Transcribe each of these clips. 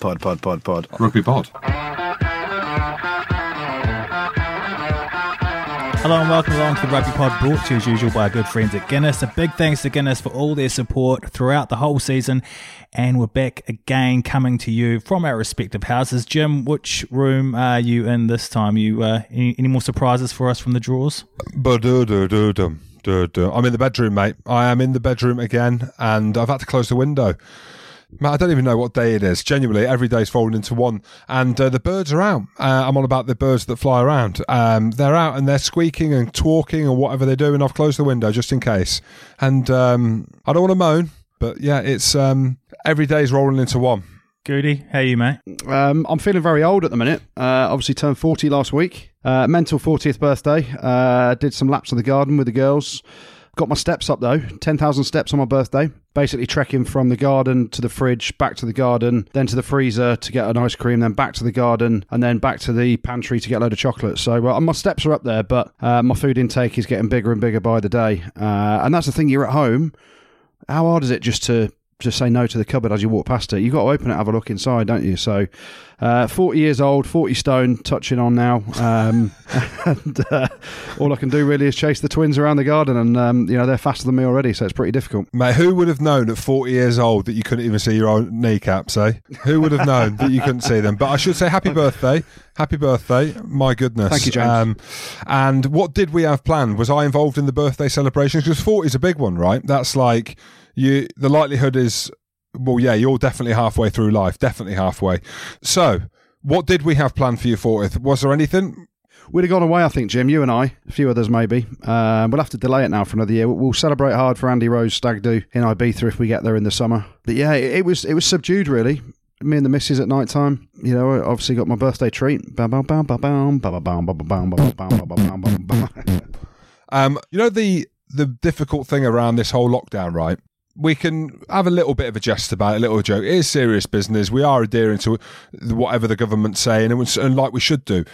Pod, pod, pod, pod. Rugby pod. Hello and welcome along to the Rugby Pod, brought to you as usual by our good friends at Guinness. A big thanks to Guinness for all their support throughout the whole season. And we're back again, coming to you from our respective houses. Jim, which room are you in this time? You uh, any, any more surprises for us from the drawers? I'm in the bedroom, mate. I am in the bedroom again, and I've had to close the window. Matt, I don't even know what day it is. Genuinely, every day's fallen into one, and uh, the birds are out. Uh, I'm on about the birds that fly around. Um, they're out and they're squeaking and talking or whatever they're doing. I've closed the window just in case, and um, I don't want to moan, but yeah, it's um, every day's rolling into one. Goody, how are you, mate? Um, I'm feeling very old at the minute. Uh, obviously, turned 40 last week. Uh, mental 40th birthday. Uh, did some laps of the garden with the girls. Got my steps up though. 10,000 steps on my birthday. Basically, trekking from the garden to the fridge, back to the garden, then to the freezer to get an ice cream, then back to the garden, and then back to the pantry to get a load of chocolate. So uh, my steps are up there, but uh, my food intake is getting bigger and bigger by the day. Uh, and that's the thing. You're at home. How hard is it just to just say no to the cupboard as you walk past it. You've got to open it, have a look inside, don't you? So, uh, 40 years old, 40 stone, touching on now. Um, and uh, all I can do really is chase the twins around the garden, and um, you know they're faster than me already, so it's pretty difficult. Mate, who would have known at 40 years old that you couldn't even see your own kneecaps, eh? Who would have known that you couldn't see them? But I should say happy birthday. Happy birthday. My goodness. Thank you, James. Um, and what did we have planned? Was I involved in the birthday celebrations? Because 40 is a big one, right? That's like you the likelihood is well, yeah, you're definitely halfway through life, definitely halfway. So, what did we have planned for you, Fortith? Was there anything? We'd have gone away, I think, Jim. You and I, a few others maybe. We'll have to delay it now for another year. We'll celebrate hard for Andy Rose Stag Do in Ibiza if we get there in the summer. But yeah, it, it was it was subdued really. Me and the missus at night time. You know, obviously got my birthday treat. Um, you know the the difficult thing around this whole lockdown, right? We can have a little bit of a jest about it, a little joke. It is serious business. We are adhering to whatever the government's saying, and, and like we should do.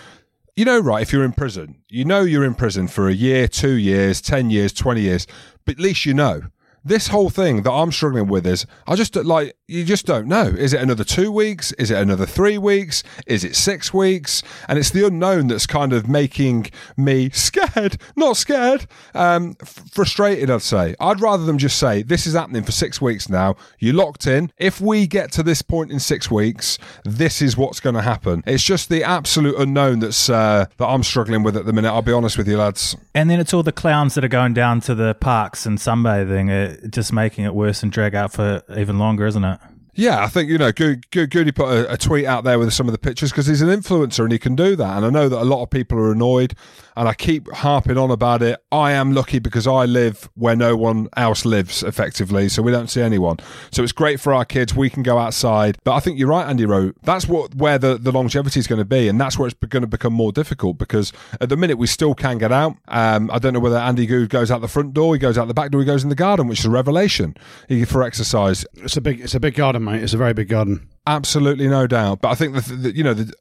You know, right? If you're in prison, you know you're in prison for a year, two years, ten years, twenty years, but at least you know. This whole thing that I'm struggling with is I just like you just don't know. Is it another two weeks? Is it another three weeks? Is it six weeks? And it's the unknown that's kind of making me scared, not scared, um, f- frustrated. I'd say I'd rather them just say this is happening for six weeks now. You locked in. If we get to this point in six weeks, this is what's going to happen. It's just the absolute unknown that's uh, that I'm struggling with at the minute. I'll be honest with you, lads. And then it's all the clowns that are going down to the parks and sunbathing, uh, just making it worse and drag out for even longer, isn't it? Yeah, I think you know, Good, Good, Goody put a tweet out there with some of the pictures because he's an influencer and he can do that. And I know that a lot of people are annoyed, and I keep harping on about it. I am lucky because I live where no one else lives, effectively, so we don't see anyone. So it's great for our kids. We can go outside. But I think you're right, Andy Rowe. That's what where the, the longevity is going to be, and that's where it's going to become more difficult because at the minute we still can get out. Um, I don't know whether Andy Good goes out the front door, he goes out the back door, he goes in the garden, which is a revelation he, for exercise. It's a big it's a big garden, mate. It's a very big garden. Absolutely, no doubt. But I think the, the you know the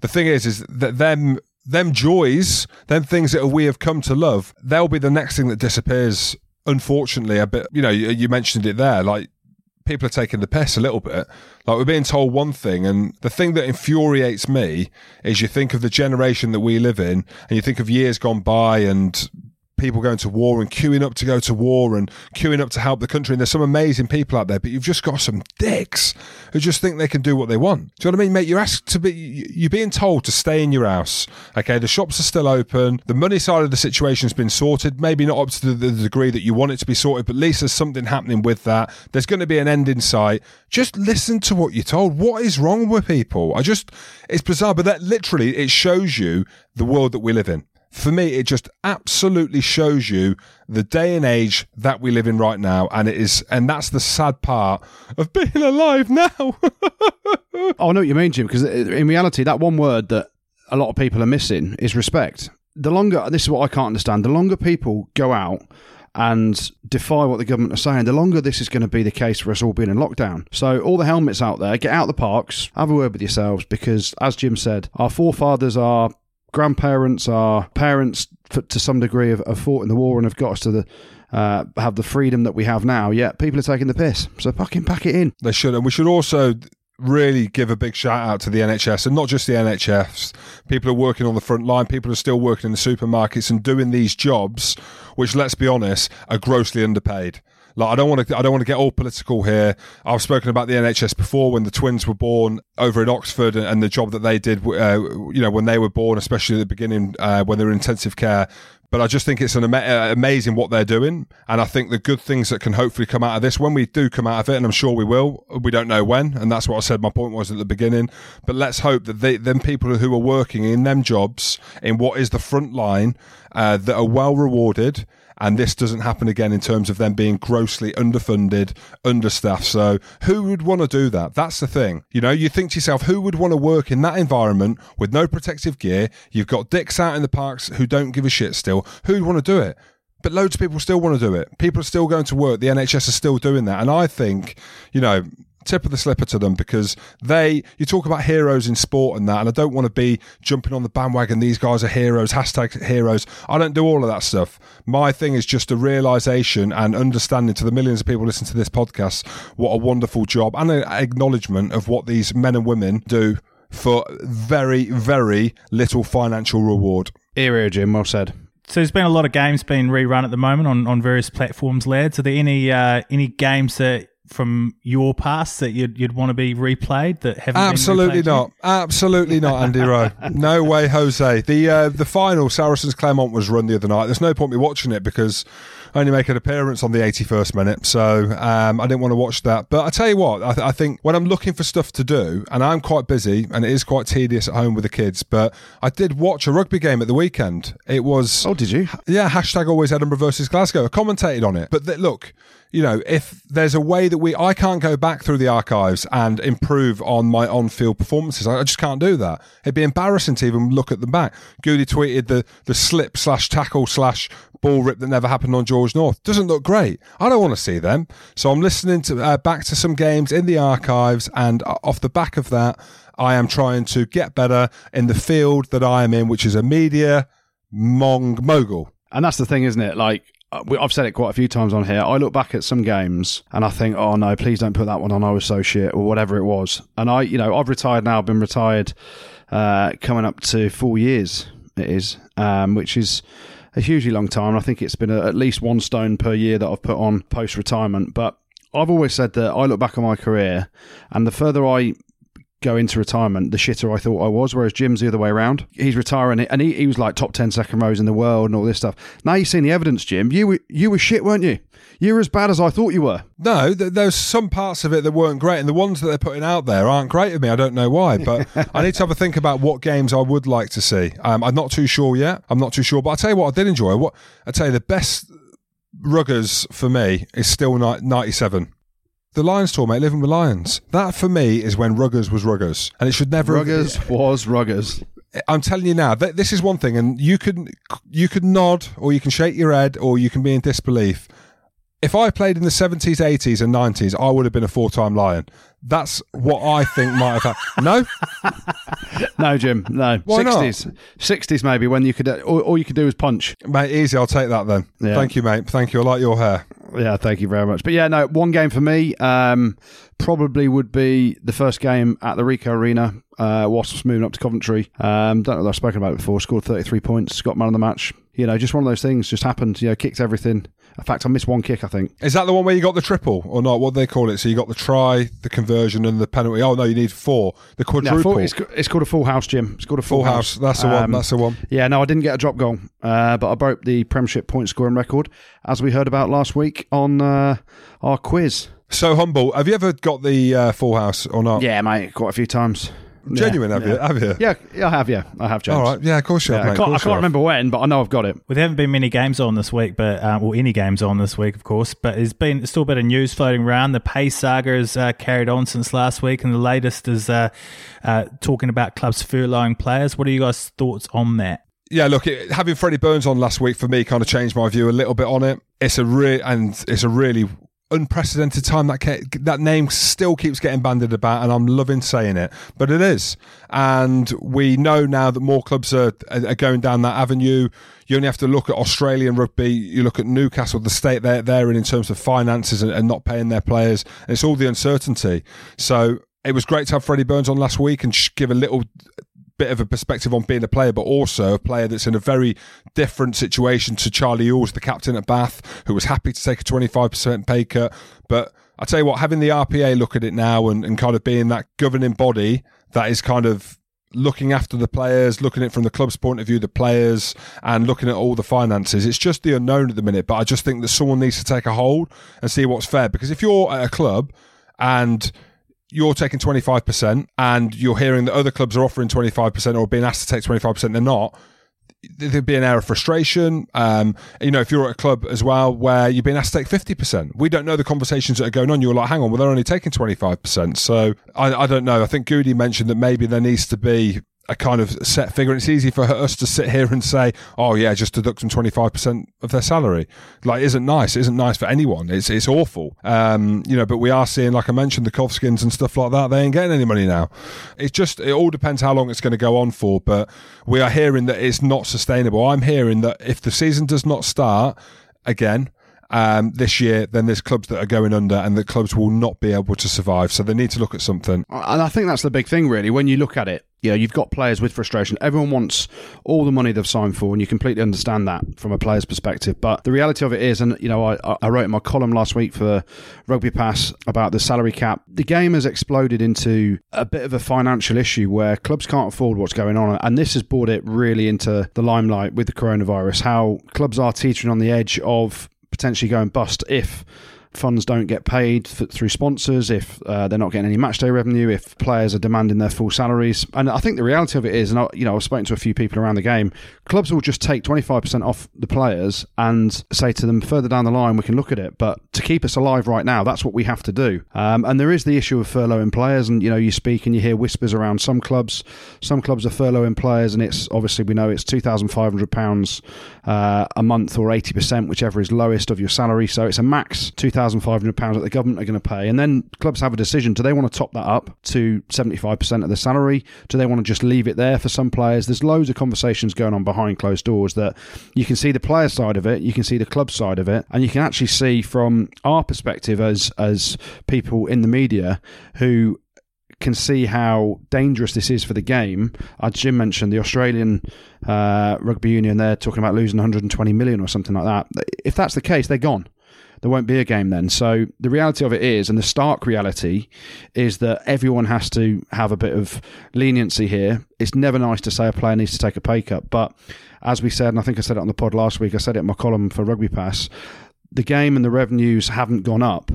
the thing is is that them them joys, them things that we have come to love, they'll be the next thing that disappears. Unfortunately, a bit. You know, you, you mentioned it there, like. People are taking the piss a little bit. Like we're being told one thing, and the thing that infuriates me is you think of the generation that we live in, and you think of years gone by, and people going to war and queuing up to go to war and queuing up to help the country. And there's some amazing people out there, but you've just got some dicks who just think they can do what they want. Do you know what I mean, mate? You're asked to be, you're being told to stay in your house. Okay. The shops are still open. The money side of the situation's been sorted. Maybe not up to the, the degree that you want it to be sorted, but at least there's something happening with that. There's going to be an end in sight. Just listen to what you're told. What is wrong with people? I just, it's bizarre, but that literally, it shows you the world that we live in for me, it just absolutely shows you the day and age that we live in right now. And it is, and that's the sad part of being alive now. oh, I know what you mean, Jim, because uh, in reality, that one word that a lot of people are missing is respect. The longer, this is what I can't understand, the longer people go out and defy what the government are saying, the longer this is going to be the case for us all being in lockdown. So, all the helmets out there, get out the parks, have a word with yourselves, because as Jim said, our forefathers are grandparents, our parents, to some degree, have, have fought in the war and have got us to the uh, have the freedom that we have now. Yet people are taking the piss. So fucking pack it in. They should, and we should also really give a big shout out to the NHS and not just the NHS. People are working on the front line. People are still working in the supermarkets and doing these jobs, which, let's be honest, are grossly underpaid. Like I don't want to I don't want to get all political here. I've spoken about the NHS before when the twins were born over in Oxford and, the job that they did. Uh, you know when they were born, especially at the beginning uh, when they were in intensive care. But I just think it's an ama- uh, amazing what they're doing, and I think the good things that can hopefully come out of this when we do come out of it, and I'm sure we will. We don't know when, and that's what I said. My point was at the beginning. But let's hope that they, them people who are working in them jobs in what is the front line uh, that are well rewarded and this doesn't happen again in terms of them being grossly underfunded, understaffed. So who would want to do that? That's the thing. You know, you think to yourself, who would want to work in that environment with no protective gear? You've got dicks out in the parks who don't give a shit still. Who'd want to do it? But loads of people still want to do it. People are still going to work. The NHS are still doing that. And I think, you know, tip of the slipper to them because they you talk about heroes in sport and that and I don't want to be jumping on the bandwagon these guys are heroes hashtag heroes. I don't do all of that stuff. My thing is just a realization and understanding to the millions of people listening to this podcast what a wonderful job and an acknowledgement of what these men and women do for very very little financial reward. Area Jim well said. So there's been a lot of games being rerun at the moment on, on various platforms, lads. Are there any uh, any games that from your past that you'd, you'd want to be replayed that haven't absolutely not. Absolutely not andy rowe. No way jose. The uh, the final saracens clermont was run the other night. There's no point me watching it because I only make an appearance on the 81st minute so um, i didn't want to watch that. But i tell you what I, th- I think when i'm looking for stuff to do and i'm quite busy and it is quite tedious at home with the kids but i did watch a rugby game at the weekend. It was oh did you? Yeah hashtag always edinburgh versus glasgow. I commentated on it. But th- look you know, if there's a way that we, I can't go back through the archives and improve on my on-field performances. I, just can't do that. It'd be embarrassing to even look at them back. Goody tweeted the the slip slash tackle slash ball rip that never happened on George North. Doesn't look great. I don't want to see them. So I'm listening to uh, back to some games in the archives, and uh, off the back of that, I am trying to get better in the field that I am in, which is a media mong mogul. And that's the thing, isn't it? Like I've said it quite a few times on here. I look back at some games and I think, oh no, please don't put that one on. I was so shit or whatever it was. And I, you know, I've retired now. I've been retired uh, coming up to four years. It is, um, which is a hugely long time. I think it's been a, at least one stone per year that I've put on post retirement. But I've always said that I look back on my career, and the further I go into retirement, the shitter I thought I was, whereas Jim's the other way around. He's retiring, and he, he was like top 10 second rows in the world and all this stuff. Now you've seen the evidence, Jim. You were, you were shit, weren't you? You were as bad as I thought you were. No, th- there's some parts of it that weren't great, and the ones that they're putting out there aren't great of me. I don't know why, but I need to have a think about what games I would like to see. Um, I'm not too sure yet. I'm not too sure, but I'll tell you what I did enjoy. What I tell you, the best ruggers for me is still 97 the Lions tour, mate, living with Lions. That for me is when Ruggers was Ruggers, and it should never. Ruggers have, was Ruggers. I'm telling you now, th- this is one thing, and you can you can nod, or you can shake your head, or you can be in disbelief. If I played in the 70s, 80s, and 90s, I would have been a four-time Lion. That's what I think might have happened. No, no, Jim, no. Why 60s, not? 60s maybe when you could all, all you could do was punch. Mate, easy. I'll take that then. Yeah. Thank you, mate. Thank you. I like your hair. Yeah, thank you very much. But yeah, no, one game for me um, probably would be the first game at the Ricoh Arena. Uh, Wasps moving up to Coventry. Um, don't know if I've spoken about it before. Scored 33 points, got man of the match. You know, just one of those things just happened. You know, kicked everything. In fact, I missed one kick, I think. Is that the one where you got the triple or not? What do they call it? So you got the try, the conversion, and the penalty. Oh, no, you need four. The quadruple. Full, it's, it's, called a full house, Jim. It's called a full, full house. house. That's the um, one. That's the one. Yeah, no, I didn't get a drop goal, uh, but I broke the Premiership point scoring record, as we heard about last week on uh, our quiz. So humble. Have you ever got the uh, full house or not? Yeah, mate, quite a few times. Genuine, yeah, have you? Have you? Yeah, yeah, I have. Yeah, I have. James. All right. Yeah, of course you have. Yeah, I can't, I can't remember when, but I know I've got it. Well, there haven't been many games on this week, but uh, well, any games on this week, of course. But there's been still a bit of news floating around. The pay saga has uh, carried on since last week, and the latest is uh, uh, talking about clubs furloughing players. What are you guys' thoughts on that? yeah, look, it, having Freddie Burns on last week for me kind of changed my view a little bit on it. It's a real and it's a really unprecedented time. That ke- that name still keeps getting banded about, and I'm loving saying it, but it is. And we know now that more clubs are, are going down that avenue. You only have to look at Australian rugby. You look at Newcastle, the state they're, they're in in terms of finances and, and not paying their players. And it's all the uncertainty. So it was great to have Freddie Burns on last week and give a little bit of a perspective on being a player, but also a player that's in a very different situation to Charlie Ewels, the captain at Bath, who was happy to take a 25% pay cut. But I tell you what, having the RPA look at it now and, and kind of being that governing body that is kind of looking after the players, looking at it from the club's point of view, the players, and looking at all the finances. It's just the unknown at the minute, but I just think that someone needs to take a hold and see what's fair. Because if you're at a club and you're taking 25% and you're hearing that other clubs are offering 25% or being asked to take 25%, they're not there'd be an air of frustration. Um, you know, if you're at a club as well where you're being asked to take 50%, we don't know the conversations that are going on. You're like, hang on, well, they're only taking 25%. So I, I don't know. I think Goody mentioned that maybe there needs to be a kind of set figure. And it's easy for us to sit here and say, "Oh yeah, just deduct them twenty five percent of their salary." Like, is isn't nice. It isn't nice for anyone. It's it's awful. Um, you know, but we are seeing, like I mentioned, the Kovskins and stuff like that. They ain't getting any money now. It's just it all depends how long it's going to go on for. But we are hearing that it's not sustainable. I'm hearing that if the season does not start again um, this year, then there's clubs that are going under, and the clubs will not be able to survive. So they need to look at something. And I think that's the big thing, really. When you look at it, you know, you've got players with frustration. Everyone wants all the money they've signed for, and you completely understand that from a player's perspective. But the reality of it is, and you know, I, I wrote in my column last week for Rugby Pass about the salary cap. The game has exploded into a bit of a financial issue where clubs can't afford what's going on, and this has brought it really into the limelight with the coronavirus. How clubs are teetering on the edge of potentially going bust if funds don't get paid through sponsors, if uh, they're not getting any matchday revenue, if players are demanding their full salaries. And I think the reality of it is, and I, you know, I've spoken to a few people around the game, clubs will just take 25% off the players and say to them further down the line, we can look at it. But to keep us alive right now, that's what we have to do. Um, and there is the issue of furloughing players. And, you know, you speak and you hear whispers around some clubs. Some clubs are furloughing players, and it's obviously, we know it's £2,500 uh, a month or 80%, whichever is lowest of your salary. So it's a max 2000 £1,500 that the government are going to pay. And then clubs have a decision do they want to top that up to 75% of the salary? Do they want to just leave it there for some players? There's loads of conversations going on behind closed doors that you can see the player side of it, you can see the club side of it, and you can actually see from our perspective as, as people in the media who can see how dangerous this is for the game. As Jim mentioned, the Australian uh, rugby union, they're talking about losing 120 million or something like that. If that's the case, they're gone there won't be a game then. So the reality of it is, and the stark reality is that everyone has to have a bit of leniency here. It's never nice to say a player needs to take a pay cut, but as we said, and I think I said it on the pod last week, I said it in my column for Rugby Pass, the game and the revenues haven't gone up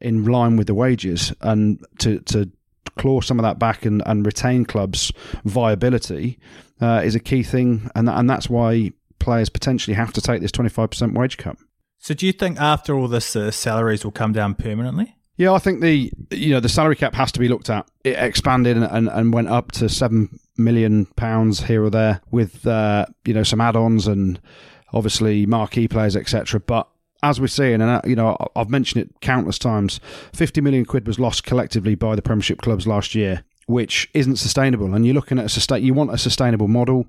in line with the wages, and to to claw some of that back and, and retain clubs' viability uh, is a key thing, and and that's why players potentially have to take this twenty five percent wage cut. So do you think after all this, uh, salaries will come down permanently? Yeah, I think the you know the salary cap has to be looked at. It expanded and, and, and went up to seven million pounds here or there with uh, you know some add-ons and obviously marquee players etc. But as we're seeing, and uh, you know I've mentioned it countless times, fifty million quid was lost collectively by the Premiership clubs last year which isn't sustainable. And you're looking at a sustain. You want a sustainable model.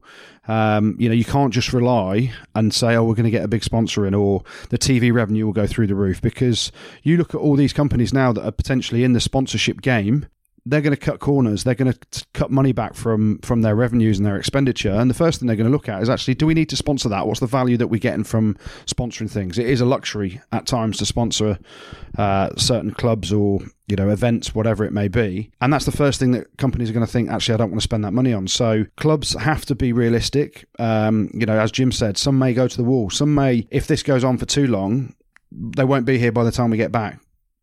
Um, you know, you can't just rely and say, "Oh, we're going to get a big sponsor in," or the TV revenue will go through the roof. Because you look at all these companies now that are potentially in the sponsorship game, they're going to cut corners. They're going to cut money back from from their revenues and their expenditure. And the first thing they're going to look at is actually, do we need to sponsor that? What's the value that we're getting from sponsoring things? It is a luxury at times to sponsor uh, certain clubs or you know events, whatever it may be. And that's the first thing that companies are going to think. Actually, I don't want to spend that money on. So clubs have to be realistic. Um, you know, as Jim said, some may go to the wall. Some may, if this goes on for too long, they won't be here by the time we get back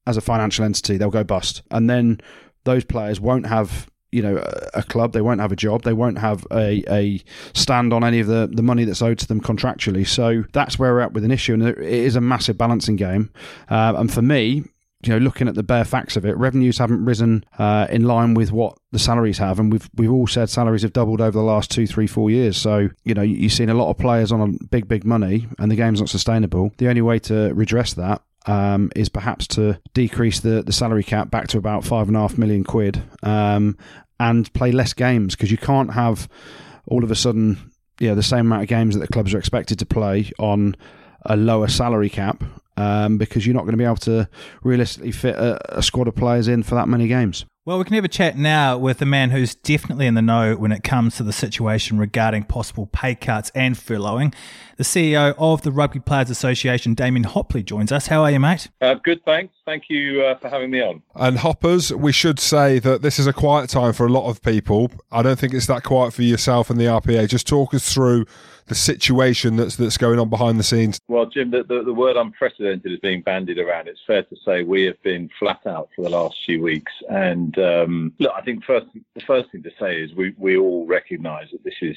as a financial entity. They'll go bust, and then those players won't have you know a club they won't have a job they won't have a, a stand on any of the, the money that's owed to them contractually so that's where we're at with an issue and it is a massive balancing game uh, and for me you know, looking at the bare facts of it, revenues haven't risen uh, in line with what the salaries have, and we've we've all said salaries have doubled over the last two, three, four years. So you know, you've seen a lot of players on big, big money, and the game's not sustainable. The only way to redress that um, is perhaps to decrease the, the salary cap back to about five and a half million quid um, and play less games because you can't have all of a sudden yeah the same amount of games that the clubs are expected to play on a lower salary cap um, because you're not going to be able to realistically fit a, a squad of players in for that many games. Well, we can have a chat now with a man who's definitely in the know when it comes to the situation regarding possible pay cuts and furloughing. The CEO of the Rugby Players Association, Damian Hopley, joins us. How are you, mate? Uh, good, thanks. Thank you uh, for having me on. And Hoppers, we should say that this is a quiet time for a lot of people. I don't think it's that quiet for yourself and the RPA. Just talk us through the situation that's that's going on behind the scenes? Well, Jim, the, the, the, word unprecedented is being bandied around. It's fair to say we have been flat out for the last few weeks. And um, look, I think first the first thing to say is we, we all recognise that this is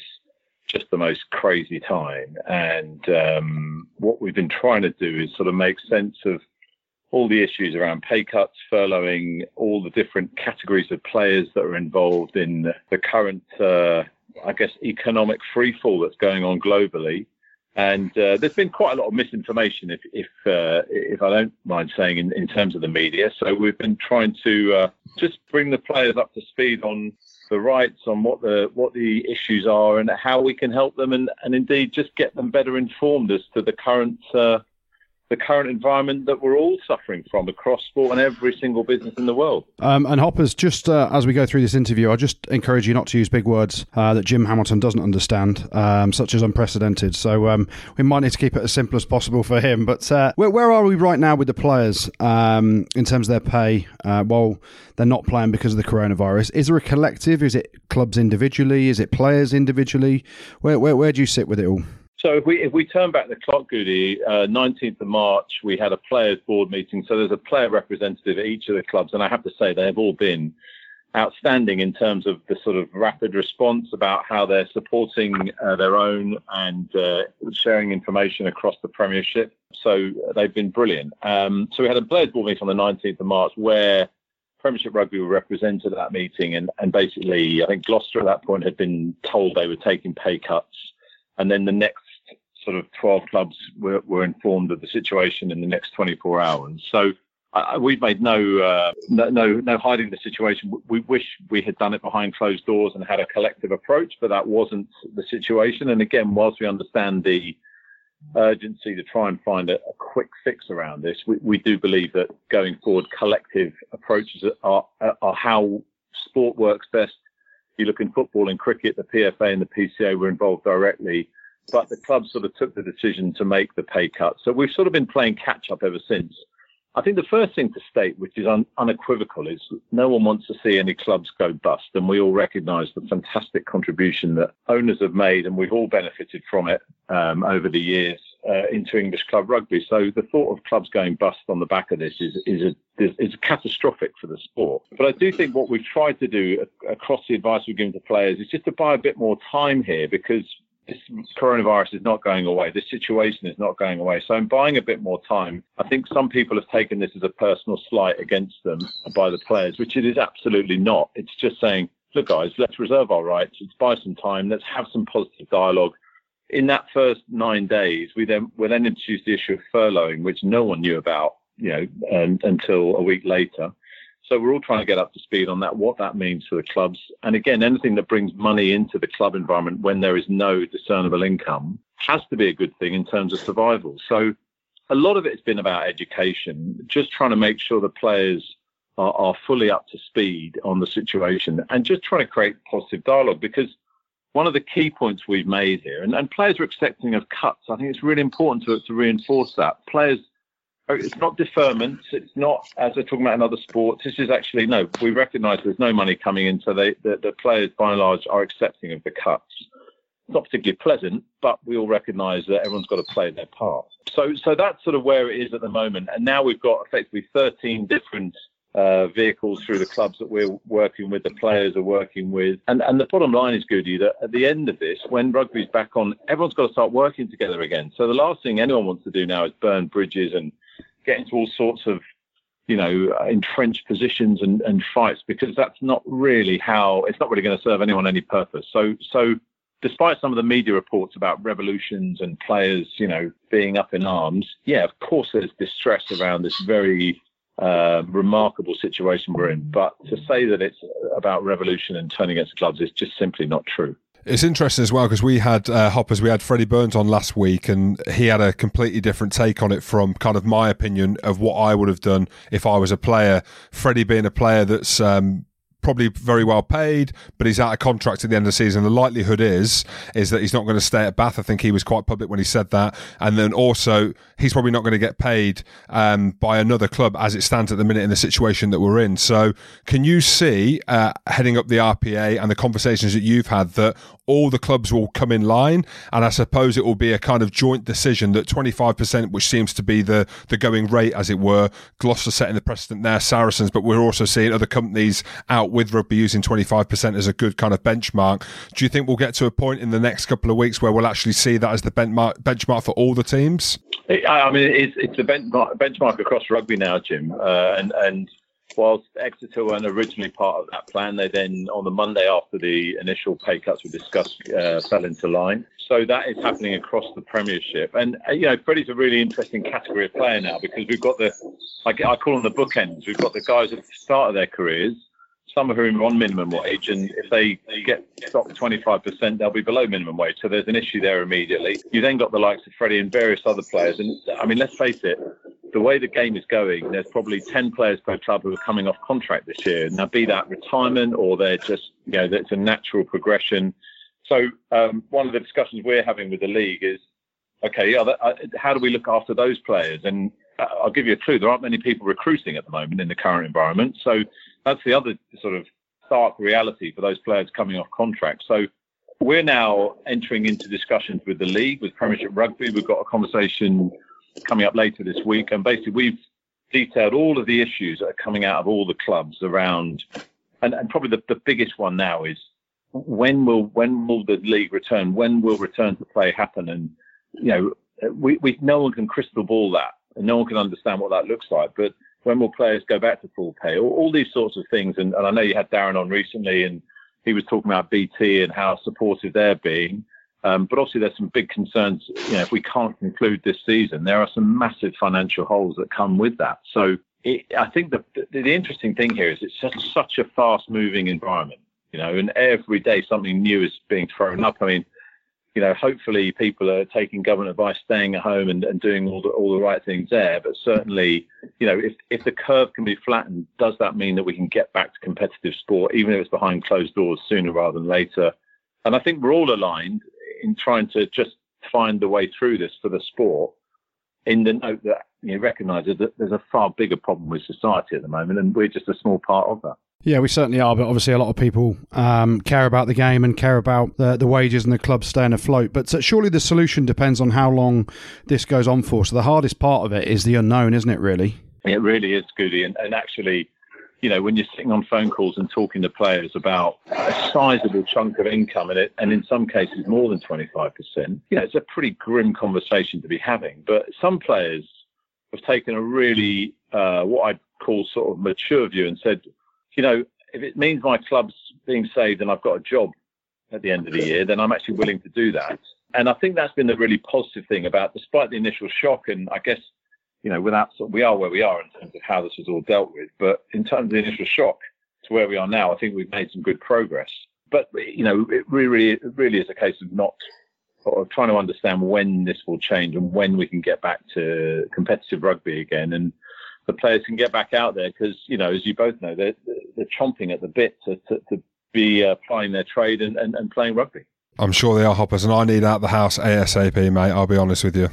just the most crazy time. And um, what we've been trying to do is sort of make sense of all the issues around pay cuts, furloughing, all the different categories of players that are involved in the current uh, I guess, economic freefall that's going on globally. And uh, there's been quite a lot of misinformation, if if uh, if I don't mind saying, in, in terms of the media. So we've been trying to uh, just bring the players up to speed on the rights, on what the what the issues are, and how we can help them, and, and indeed just get them better informed as to the current uh, the current environment that we're all suffering from across sport and every single business in the world. Um, and Hoppers, just uh, as we go through this interview, I just encourage you not to use big words uh, that Jim Hamilton doesn't understand, um, such as unprecedented. So um, we might need to keep it as simple as possible for him. But uh, where, where, are we right now with the players um, in terms of their pay uh, while they're not playing because of the coronavirus? Is there a collective? Is it clubs individually? Is it players individually? Where, where, where do you sit with it all? So if we if we turn back the clock, Goody, uh, 19th of March, we had a players' board meeting. So there's a player representative at each of the clubs, and I have to say they have all been outstanding in terms of the sort of rapid response about how they're supporting uh, their own and uh, sharing information across the Premiership. So they've been brilliant. Um, so we had a players' board meeting on the 19th of March where Premiership Rugby were represented at that meeting, and, and basically I think Gloucester at that point had been told they were taking pay cuts. And then the next sort of 12 clubs were, were informed of the situation in the next 24 hours. So uh, we've made no, uh, no, no hiding the situation. We wish we had done it behind closed doors and had a collective approach, but that wasn't the situation. And again, whilst we understand the urgency to try and find a, a quick fix around this, we, we, do believe that going forward, collective approaches are, are how sport works best. You look in football and cricket, the PFA and the PCA were involved directly but the club sort of took the decision to make the pay cut. So we've sort of been playing catch up ever since. I think the first thing to state, which is un- unequivocal, is no one wants to see any clubs go bust. And we all recognise the fantastic contribution that owners have made, and we've all benefited from it um, over the years uh, into English club rugby. So the thought of clubs going bust on the back of this is is, a, is, is catastrophic for the sport. But I do think what we've tried to do across the advice we've given to players is just to buy a bit more time here because this coronavirus is not going away. This situation is not going away. So I'm buying a bit more time. I think some people have taken this as a personal slight against them by the players, which it is absolutely not. It's just saying, look, guys, let's reserve our rights. Let's buy some time. Let's have some positive dialogue. In that first nine days, we then we then introduced the issue of furloughing, which no one knew about, you know, until a week later. So we're all trying to get up to speed on that, what that means for the clubs. And again, anything that brings money into the club environment when there is no discernible income has to be a good thing in terms of survival. So a lot of it has been about education, just trying to make sure the players are, are fully up to speed on the situation and just trying to create positive dialogue because one of the key points we've made here, and, and players are accepting of cuts. I think it's really important to, to reinforce that. Players it's not deferment. It's not as they're talking about in other sports. This is actually no. We recognise there's no money coming in, so they, the, the players by and large are accepting of the cuts. It's not particularly pleasant, but we all recognise that everyone's got to play their part. So, so that's sort of where it is at the moment. And now we've got effectively 13 different uh, vehicles through the clubs that we're working with, the players are working with. And, and the bottom line is, Goody, that at the end of this, when rugby's back on, everyone's got to start working together again. So the last thing anyone wants to do now is burn bridges and get into all sorts of you know entrenched positions and, and fights because that's not really how it's not really going to serve anyone any purpose. So so despite some of the media reports about revolutions and players you know being up in arms yeah of course there's distress around this very uh, remarkable situation we're in. But to say that it's about revolution and turning against clubs is just simply not true it's interesting as well because we had uh, Hoppers, we had Freddie Burns on last week, and he had a completely different take on it from kind of my opinion of what I would have done if I was a player. Freddie being a player that's um, probably very well paid, but he's out of contract at the end of the season. The likelihood is is that he's not going to stay at Bath. I think he was quite public when he said that. And then also, he's probably not going to get paid um, by another club as it stands at the minute in the situation that we're in. So, can you see uh, heading up the RPA and the conversations that you've had that all the clubs will come in line, and I suppose it will be a kind of joint decision that 25%, which seems to be the the going rate, as it were. Gloucester setting the precedent there, Saracens, but we're also seeing other companies out with rugby using 25% as a good kind of benchmark. Do you think we'll get to a point in the next couple of weeks where we'll actually see that as the benchmark benchmark for all the teams? I mean, it's it's the benchmark, benchmark across rugby now, Jim, uh, and and whilst Exeter weren't originally part of that plan, they then, on the Monday after the initial pay cuts were discussed, uh, fell into line. So that is happening across the Premiership. And, uh, you know, Freddie's a really interesting category of player now because we've got the, I call them the bookends. We've got the guys at the start of their careers, some of whom are on minimum wage, and if they get stopped 25%, they'll be below minimum wage. So there's an issue there immediately. You then got the likes of Freddie and various other players. And I mean, let's face it, the way the game is going, there's probably 10 players per club who are coming off contract this year. Now, be that retirement or they're just, you know, it's a natural progression. So, um, one of the discussions we're having with the league is, okay, yeah, that, uh, how do we look after those players? And uh, I'll give you a clue. There aren't many people recruiting at the moment in the current environment. So, that's the other sort of stark reality for those players coming off contract. So, we're now entering into discussions with the league, with Premiership Rugby. We've got a conversation coming up later this week. And basically, we've detailed all of the issues that are coming out of all the clubs around, and, and probably the, the biggest one now is when will when will the league return? When will return to play happen? And you know, we, we no one can crystal ball that, and no one can understand what that looks like. But when will players go back to full pay? All, all these sorts of things. And, and I know you had Darren on recently, and he was talking about BT and how supportive they're being. Um, but obviously, there's some big concerns. You know, if we can't conclude this season, there are some massive financial holes that come with that. So it, I think the, the, the interesting thing here is it's just such a fast-moving environment. You know, and every day something new is being thrown up. I mean, you know, hopefully people are taking government advice, staying at home, and, and doing all the all the right things there. But certainly, you know, if if the curve can be flattened, does that mean that we can get back to competitive sport, even if it's behind closed doors, sooner rather than later? And I think we're all aligned in trying to just find the way through this for the sport in the note that you know, that there's a far bigger problem with society at the moment, and we're just a small part of that. Yeah, we certainly are, but obviously a lot of people um, care about the game and care about the, the wages and the clubs staying afloat. But uh, surely the solution depends on how long this goes on for. So the hardest part of it is the unknown, isn't it? Really? It really is, Goody, and, and actually you know, when you're sitting on phone calls and talking to players about a sizable chunk of income and it, and in some cases more than 25%, you know, it's a pretty grim conversation to be having. But some players have taken a really, uh, what I'd call sort of mature view and said, you know, if it means my club's being saved and I've got a job at the end of the year, then I'm actually willing to do that. And I think that's been the really positive thing about, despite the initial shock and I guess you know, without we are where we are in terms of how this was all dealt with. But in terms of the initial shock to where we are now, I think we've made some good progress. But you know, it really, it really is a case of not of trying to understand when this will change and when we can get back to competitive rugby again, and the players can get back out there because you know, as you both know, they're they're chomping at the bit to to, to be uh, applying their trade and, and, and playing rugby. I'm sure they are hoppers, and I need out the house ASAP, mate. I'll be honest with you.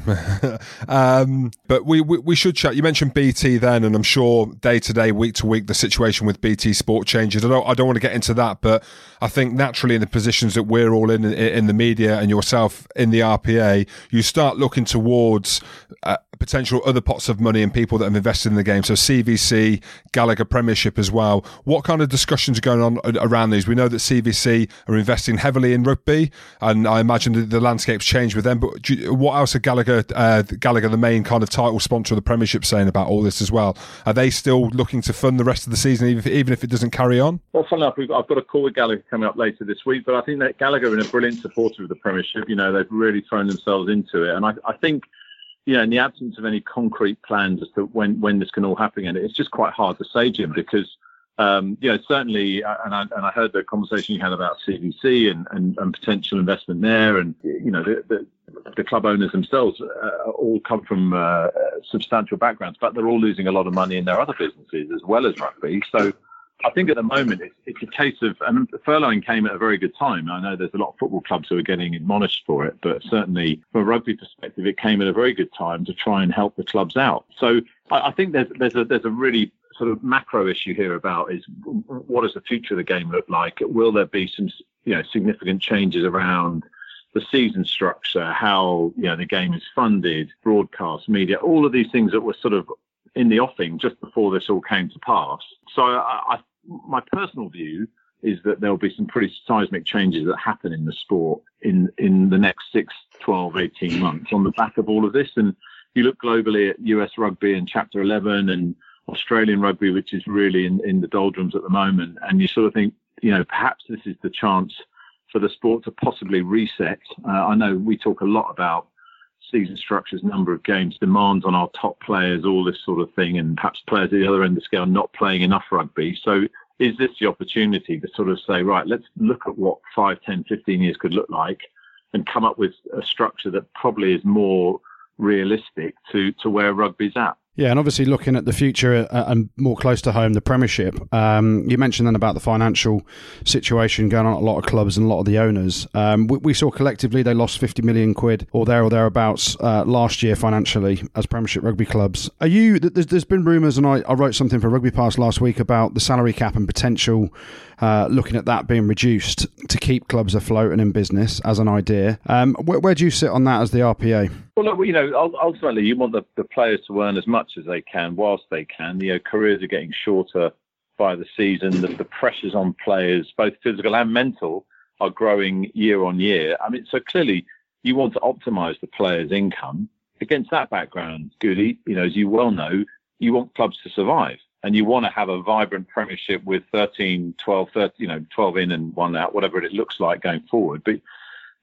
um, but we, we, we should chat. You mentioned BT then, and I'm sure day to day, week to week, the situation with BT Sport changes. I don't I don't want to get into that, but I think naturally in the positions that we're all in in the media and yourself in the RPA, you start looking towards uh, potential other pots of money and people that have invested in the game. So CVC, Gallagher Premiership as well. What kind of discussions are going on around these? We know that CVC are investing heavily in rugby, and I imagine the, the landscape's changed with them. But you, what else are Gallagher, uh, Gallagher, the main kind of title sponsor of the Premiership, saying about all this as well? Are they still looking to fund the rest of the season, even if, even if it doesn't carry on? Well, fun enough, I've got a call with Gallagher coming up later this week, but I think that Gallagher are a brilliant supporter of the Premiership. You know, they've really thrown themselves into it, and I, I think you know, in the absence of any concrete plans as to when, when this can all happen, and it's just quite hard to say, Jim, because um, you know, certainly, uh, and I, and I heard the conversation you had about CVC and, and, and potential investment there, and you know, the, the, the club owners themselves uh, all come from uh, substantial backgrounds, but they're all losing a lot of money in their other businesses as well as rugby. So I think at the moment it's, it's a case of, and furloughing came at a very good time. I know there's a lot of football clubs who are getting admonished for it, but certainly from a rugby perspective, it came at a very good time to try and help the clubs out. So I, I think there's there's a there's a really sort of macro issue here about is what does the future of the game look like? Will there be some you know significant changes around the season structure, how you know the game is funded, broadcast, media, all of these things that were sort of in the offing just before this all came to pass. So I, I, my personal view is that there'll be some pretty seismic changes that happen in the sport in, in the next 6, 12, 18 months on the back of all of this. And you look globally at US rugby and Chapter 11 and Australian rugby, which is really in, in the doldrums at the moment. And you sort of think, you know, perhaps this is the chance for the sport to possibly reset. Uh, I know we talk a lot about season structures, number of games, demands on our top players, all this sort of thing, and perhaps players at the other end of the scale not playing enough rugby. So is this the opportunity to sort of say, right, let's look at what 5, 10, 15 years could look like and come up with a structure that probably is more realistic to, to where rugby's at? Yeah, and obviously looking at the future uh, and more close to home, the Premiership. Um, you mentioned then about the financial situation going on at a lot of clubs and a lot of the owners. Um, we, we, saw collectively they lost 50 million quid or there or thereabouts uh, last year financially as Premiership rugby clubs. Are you? There's, there's been rumours, and I, I, wrote something for Rugby Pass last week about the salary cap and potential uh, looking at that being reduced to keep clubs afloat and in business as an idea. Um, where, where do you sit on that as the RPA? Well, look, you know, ultimately, you want the, the players to earn as much as they can whilst they can. You know, careers are getting shorter by the season. The, the pressures on players, both physical and mental, are growing year on year. I mean, so clearly, you want to optimise the players' income. Against that background, Goody, you know, as you well know, you want clubs to survive and you want to have a vibrant premiership with 13, 12, 13, you know, 12 in and one out, whatever it looks like going forward. But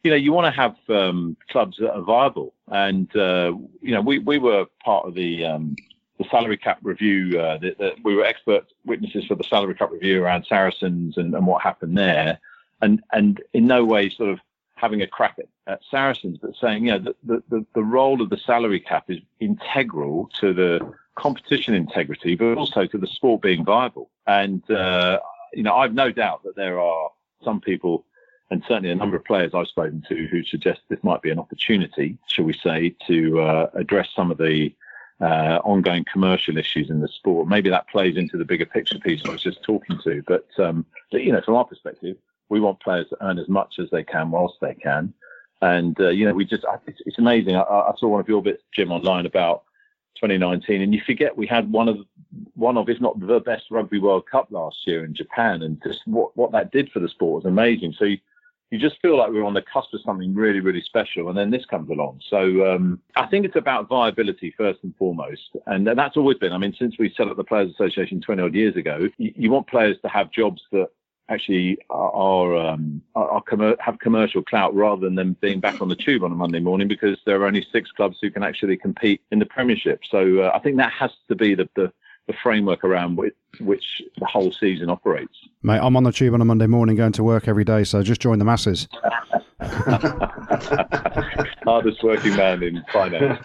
you know, you want to have um, clubs that are viable. And, uh, you know, we, we were part of the, um, the salary cap review. Uh, that, that we were expert witnesses for the salary cap review around Saracens and, and what happened there. And, and in no way sort of having a crack at, at Saracens, but saying, you know, the, the, the role of the salary cap is integral to the competition integrity, but also to the sport being viable. And, uh, you know, I've no doubt that there are some people and certainly a number of players I've spoken to who suggest this might be an opportunity, shall we say, to uh, address some of the uh, ongoing commercial issues in the sport. Maybe that plays into the bigger picture piece I was just talking to. But, um, but you know, from our perspective, we want players to earn as much as they can whilst they can. And, uh, you know, we just, it's, it's amazing. I, I, saw one of your bits, Jim, online about 2019, and you forget we had one of one of, if not the best rugby World Cup last year in Japan, and just what what that did for the sport was amazing. So you, you just feel like we're on the cusp of something really, really special. And then this comes along. So um, I think it's about viability first and foremost. And that's always been, I mean, since we set up the Players Association 20 odd years ago, you, you want players to have jobs that actually are, um, are commer- have commercial clout rather than them being back on the tube on a Monday morning because there are only six clubs who can actually compete in the Premiership. So uh, I think that has to be the, the the framework around which, which the whole season operates. Mate, I'm on the tube on a Monday morning going to work every day, so just join the masses. Hardest working man in finance.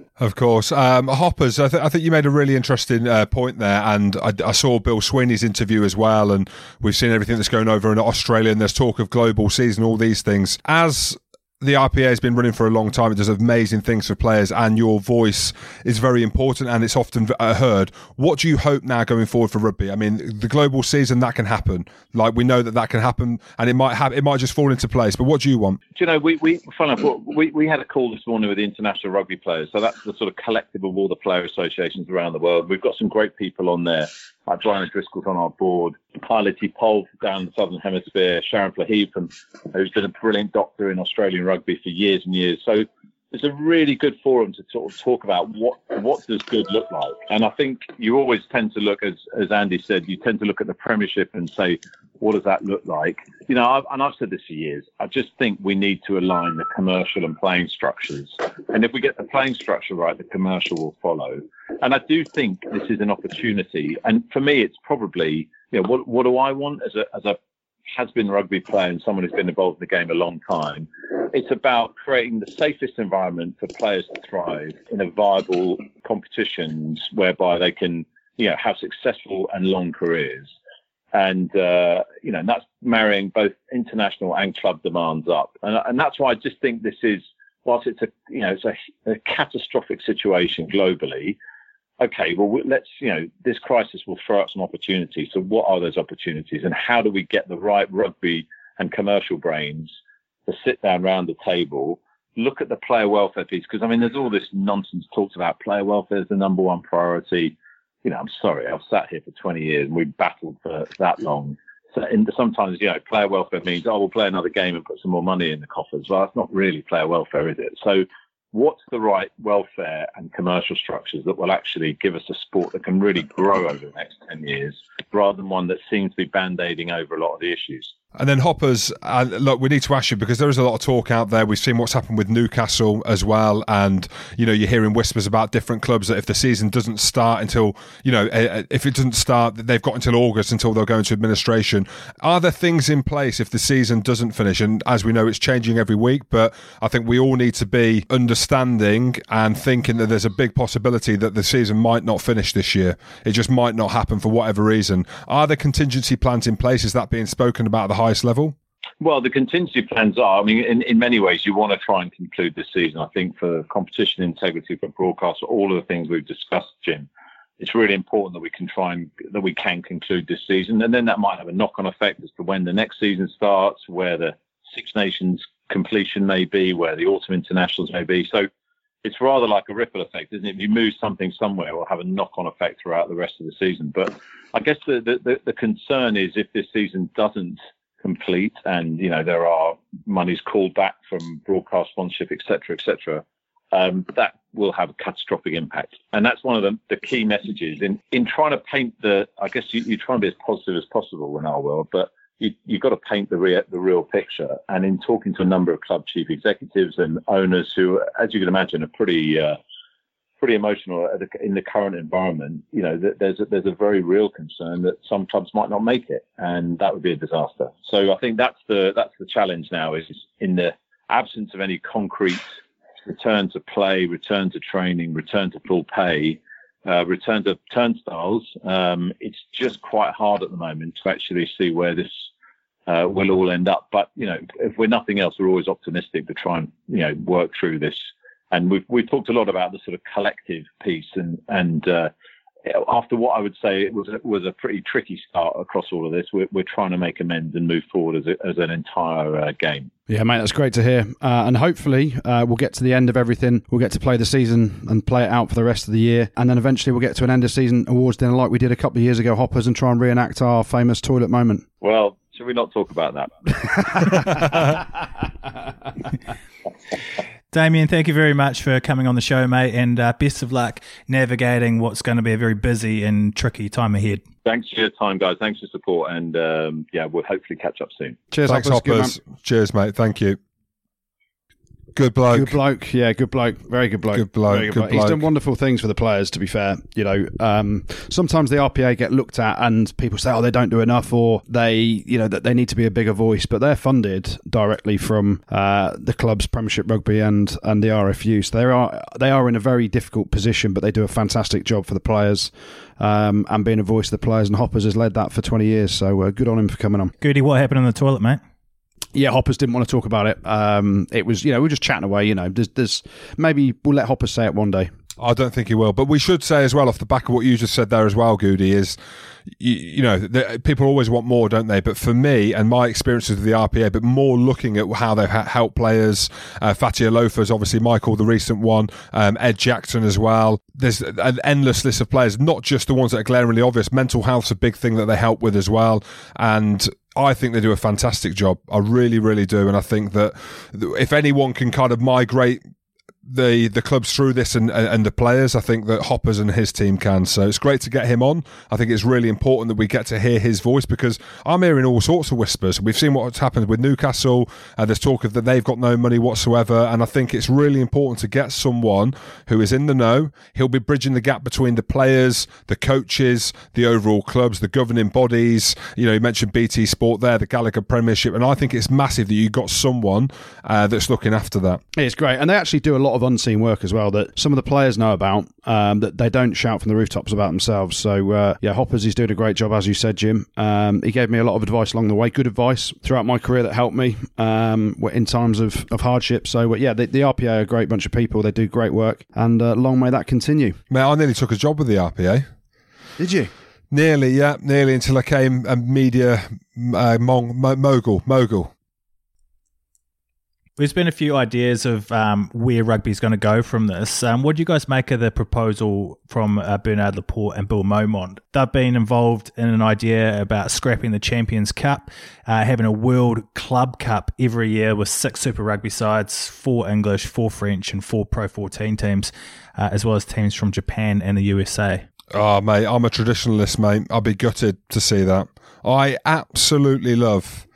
Of course. Um, Hoppers, I, th- I, think you made a really interesting uh, point there. And I, I, saw Bill Sweeney's interview as well. And we've seen everything that's going over in Australia. And there's talk of global season, all these things. As the RPA has been running for a long time. It does amazing things for players, and your voice is very important and it's often uh, heard. What do you hope now going forward for rugby? I mean, the global season that can happen. Like we know that that can happen, and it might have it might just fall into place. But what do you want? Do you know, we we we we had a call this morning with the international rugby players. So that's the sort of collective of all the player associations around the world. We've got some great people on there like Brian Driscoll's on our board, Pilotty Pol down the Southern Hemisphere, Sharon Flahive, who's been a brilliant doctor in Australian rugby for years and years. So it's a really good forum to sort of talk about what what does good look like. And I think you always tend to look, as as Andy said, you tend to look at the Premiership and say, what does that look like? You know, I've, and I've said this for years. I just think we need to align the commercial and playing structures. And if we get the playing structure right, the commercial will follow. And I do think this is an opportunity. And for me, it's probably, you know, what what do I want as a as a has been rugby player and someone who's been involved in the game a long time. It's about creating the safest environment for players to thrive in a viable competitions whereby they can, you know, have successful and long careers. and uh, you know and that's marrying both international and club demands up, and, and that's why I just think this is whilst it's a you know it's a, a catastrophic situation globally. Okay, well let's you know this crisis will throw up some opportunities. So what are those opportunities, and how do we get the right rugby and commercial brains to sit down around the table? Look at the player welfare piece because I mean, there's all this nonsense talks about player welfare as the number one priority you know, I'm sorry, I've sat here for 20 years and we've battled for that long. So in, sometimes, you know, player welfare means, oh, we'll play another game and put some more money in the coffers. Well, that's not really player welfare, is it? So what's the right welfare and commercial structures that will actually give us a sport that can really grow over the next 10 years rather than one that seems to be band-aiding over a lot of the issues? And then Hoppers, uh, look, we need to ask you because there is a lot of talk out there. We've seen what's happened with Newcastle as well, and you know you're hearing whispers about different clubs that if the season doesn't start until you know if it doesn't start, they've got until August until they'll go into administration. Are there things in place if the season doesn't finish? And as we know, it's changing every week, but I think we all need to be understanding and thinking that there's a big possibility that the season might not finish this year. It just might not happen for whatever reason. Are there contingency plans in place? Is that being spoken about the highest level? Well, the contingency plans are. I mean, in, in many ways, you want to try and conclude this season. I think for competition integrity, for broadcast, all of the things we've discussed, Jim, it's really important that we can try and that we can conclude this season, and then that might have a knock-on effect as to when the next season starts, where the Six Nations completion may be, where the autumn internationals may be. So it's rather like a ripple effect, isn't it? If you move something somewhere, it will have a knock-on effect throughout the rest of the season. But I guess the, the, the concern is if this season doesn't complete and, you know, there are monies called back from broadcast sponsorship, etc., cetera, et cetera, um, that will have a catastrophic impact. And that's one of the, the key messages in, in trying to paint the, I guess you, you try and be as positive as possible in our world, but you, you've got to paint the, real the real picture. And in talking to a number of club chief executives and owners who, as you can imagine, are pretty uh, pretty emotional in the current environment, you know, there's a, there's a very real concern that some clubs might not make it, and that would be a disaster. So I think that's the that's the challenge now is in the absence of any concrete return to play, return to training, return to full pay, uh, return to turnstiles. Um, it's just quite hard at the moment to actually see where this uh, will all end up. But you know, if we're nothing else, we're always optimistic to try and you know work through this. And we've we've talked a lot about the sort of collective piece, and and uh, after what I would say it was a, was a pretty tricky start across all of this, we're, we're trying to make amends and move forward as, a, as an entire uh, game. Yeah, mate, that's great to hear. Uh, and hopefully, uh, we'll get to the end of everything. We'll get to play the season and play it out for the rest of the year. And then eventually, we'll get to an end of season awards dinner like we did a couple of years ago, Hoppers, and try and reenact our famous toilet moment. Well, should we not talk about that? Damian, thank you very much for coming on the show, mate, and uh, best of luck navigating what's going to be a very busy and tricky time ahead. Thanks for your time, guys. Thanks for support, and um, yeah, we'll hopefully catch up soon. Cheers, Thanks, Hoppers. Hoppers. Cheers, mate. Thank you. Good bloke. Good bloke. Yeah, good bloke. Very good bloke. Good bloke. Good, good bloke. He's done wonderful things for the players, to be fair. You know, um, sometimes the RPA get looked at and people say, oh, they don't do enough or they, you know, that they need to be a bigger voice, but they're funded directly from uh, the club's Premiership Rugby and, and the RFU. So they are, they are in a very difficult position, but they do a fantastic job for the players um, and being a voice of the players. And Hoppers has led that for 20 years. So uh, good on him for coming on. Goodey, what happened in the toilet, mate? Yeah, Hoppers didn't want to talk about it. Um, it was, you know, we are just chatting away. You know, there's, there's maybe we'll let Hoppers say it one day. I don't think he will, but we should say as well, off the back of what you just said there as well, Goodey, is you, you know the, people always want more, don't they? But for me and my experiences with the RPA, but more looking at how they've helped players. Uh, Fatia Loafers, obviously Michael, the recent one, um, Ed Jackson as well. There's an endless list of players, not just the ones that are glaringly obvious. Mental health's a big thing that they help with as well, and I think they do a fantastic job. I really, really do. And I think that if anyone can kind of migrate the the clubs through this and and the players. I think that Hoppers and his team can. So it's great to get him on. I think it's really important that we get to hear his voice because I'm hearing all sorts of whispers. We've seen what's happened with Newcastle. and there's talk of that they've got no money whatsoever, and I think it's really important to get someone who is in the know. He'll be bridging the gap between the players, the coaches, the overall clubs, the governing bodies. You know, you mentioned BT Sport there, the Gallagher Premiership, and I think it's massive that you got someone uh, that's looking after that. It's great, and they actually do a lot lot of unseen work as well that some of the players know about um, that they don't shout from the rooftops about themselves. So uh, yeah, Hoppers is doing a great job, as you said, Jim. Um, he gave me a lot of advice along the way, good advice throughout my career that helped me um, in times of, of hardship. So uh, yeah, the, the, RPA are a great bunch of people. They do great work, and uh, long may that continue. Man, I nearly took a job with the RPA. Did you? Nearly, yeah, nearly until I came a media uh, mong, mogul. Mogul. There's been a few ideas of um, where rugby's going to go from this. Um, what do you guys make of the proposal from uh, Bernard Laporte and Bill Beaumont? They've been involved in an idea about scrapping the Champions Cup, uh, having a World Club Cup every year with six Super Rugby sides, four English, four French, and four Pro 14 teams, uh, as well as teams from Japan and the USA. Oh, mate, I'm a traditionalist, mate. I'd be gutted to see that. I absolutely love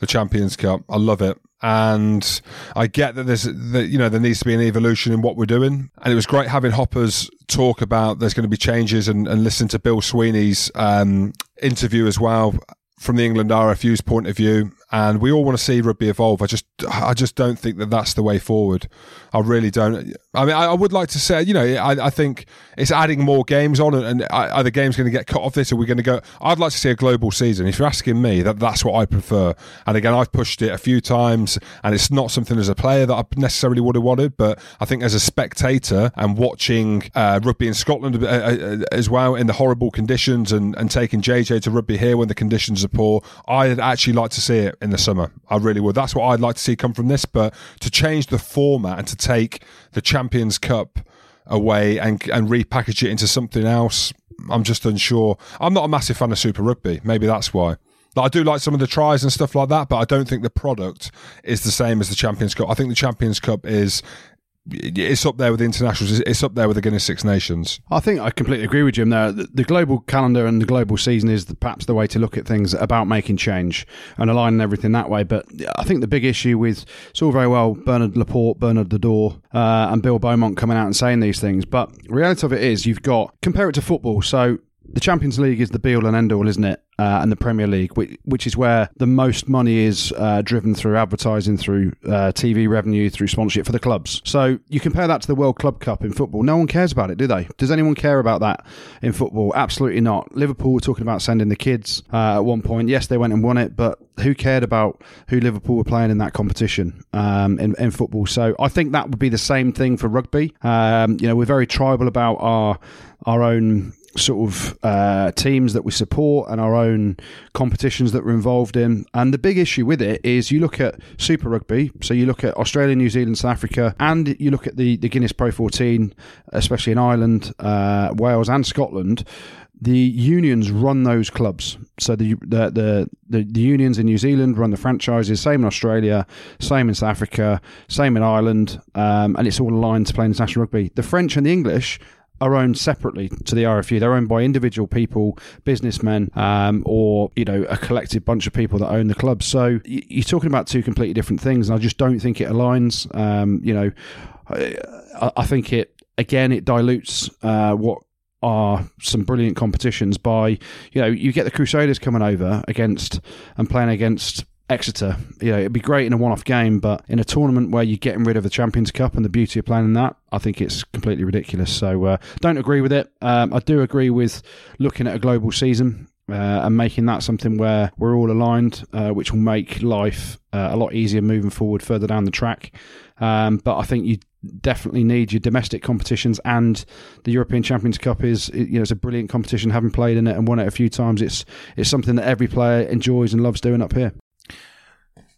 the Champions Cup. I love it and I get that there's that you know there needs to be an evolution in what we're doing. And it was great having Hoppers talk about there's going to be changes and, and listen to Bill Sweeney's um, interview as well from the England RFU's point of view and we all want to see rugby evolve. I just, I just don't think that that's the way forward. I really don't. I mean, I, I would like to say, you know, I, I, think it's adding more games on, and, are the games going to get cut off this? Are we going to go? I'd like to see a global season. If you're asking me, that that's what I prefer. And again, I've pushed it a few times, and it's not something as a player that I necessarily would have wanted, but I think as a spectator and watching uh, rugby in Scotland uh, uh, as well in the horrible conditions, and, and taking JJ to rugby here when the conditions are poor, I'd actually like to see it in the summer. I really would. That's what I'd like to see come from this. But to change the format and to take the Champions Cup away and and repackage it into something else, I'm just unsure. I'm not a massive fan of Super Rugby. Maybe that's why. I do like some of the tries and stuff like that, but I don't think the product is the same as the Champions Cup. I think the Champions Cup is it's up there with the internationals. It's up there with the Guinness Six Nations. I think I completely agree with Jim there. The, global calendar and the global season is perhaps the way to look at things about making change and aligning everything that way. But I think the big issue with it's all very well Bernard Laporte, Bernard Dador, uh, and Bill Beaumont coming out and saying these things, but reality of it is you've got compare it to football. So the Champions League is the be all and end all, isn't it? Uh, and the Premier League, which, which, is where the most money is uh, driven through advertising, through uh, TV revenue, through sponsorship for the clubs. So you compare that to the World Club Cup in football. No one cares about it, do they? Does anyone care about that in football? Absolutely not. Liverpool were talking about sending the kids uh, at one point. Yes, they went and won it, but who cared about who Liverpool were playing in that competition um, in, in, football? So I think that would be the same thing for rugby. Um, you know, we're very tribal about our our own sort of uh, teams that we support and our own competitions that we're involved in. And the big issue with it is you look at Super Rugby, so you look at Australia, New Zealand, South Africa, and you look at the, the Guinness Pro 14, especially in Ireland, uh, Wales, and Scotland. The unions run those clubs. So the, the the, the unions in New Zealand run the franchises. Same in Australia, same in South Africa, same in Ireland, um, and it's all aligned to play international rugby. The French and the English are owned separately to the RFU. They're owned by individual people, businessmen, um, or you know a collective bunch of people that own the club. So you're talking about two completely different things, and I just don't think it aligns. Um, you know, I, I, think it again it dilutes uh, what are some brilliant competitions by you know you get the Crusaders coming over against and playing against Exeter. You know, it'd be great in a one-off game, but in a tournament where you're getting rid of the Champions Cup and the beauty of playing that, I think it's completely ridiculous. So, uh, don't agree with it. Um, I do agree with looking at a global season. Uh, and making that something where we're all aligned, uh, which will make life uh, a lot easier moving forward further down the track. Um, but I think you definitely need your domestic competitions and the European Champions Cup is you know it's a brilliant competition having played in it and won it a few times it's it's something that every player enjoys and loves doing up here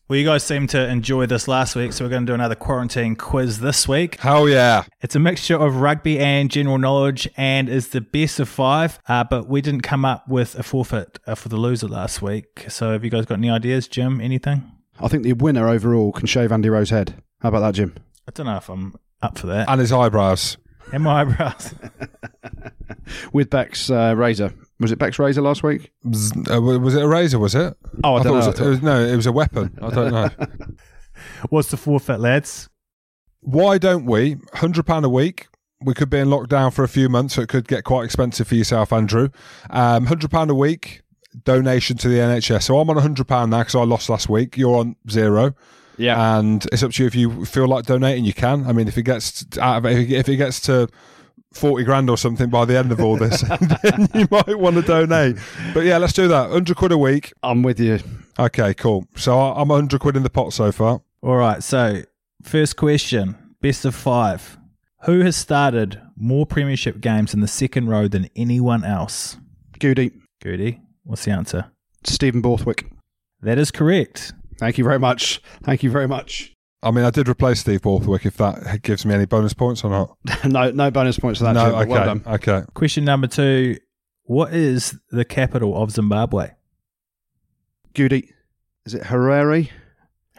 well, you guys seem to enjoy this last week, so we're going to do another quarantine quiz this week. Hell yeah. It's a mixture of rugby and general knowledge and is the best of five, uh, but we didn't come up with a forfeit uh, for the loser last week. So have you guys got any ideas, Jim? Anything? I think the winner overall can shave Andy Rowe's head. How about that, Jim? I don't know if I'm up for that. And his eyebrows. And my eyebrows. With Beck's uh, razor. Was it Beck's razor last week? Was, uh, was it a razor? Was it? Oh, I, I don't know. It was, it was, no, it was a weapon. I don't know. What's the forfeit, lads? Why don't we? Hundred pound a week. We could be in lockdown for a few months, so it could get quite expensive for yourself, Andrew. Um, Hundred pound a week donation to the NHS. So I'm on hundred pound now because I lost last week. You're on zero. Yeah. and it's up to you if you feel like donating. You can. I mean, if it gets out of if it gets to forty grand or something by the end of all this, then you might want to donate. But yeah, let's do that. Hundred quid a week. I'm with you. Okay, cool. So I- I'm hundred quid in the pot so far. All right. So, first question best of five. Who has started more premiership games in the second row than anyone else? Goodey. Goodey, what's the answer? Stephen Borthwick. That is correct. Thank you very much. Thank you very much. I mean, I did replace Steve Borthwick. If that gives me any bonus points or not? no, no bonus points for that. no. Jim, Okay. Well done. okay. Question number two What is the capital of Zimbabwe? Goodey. Is it Harare?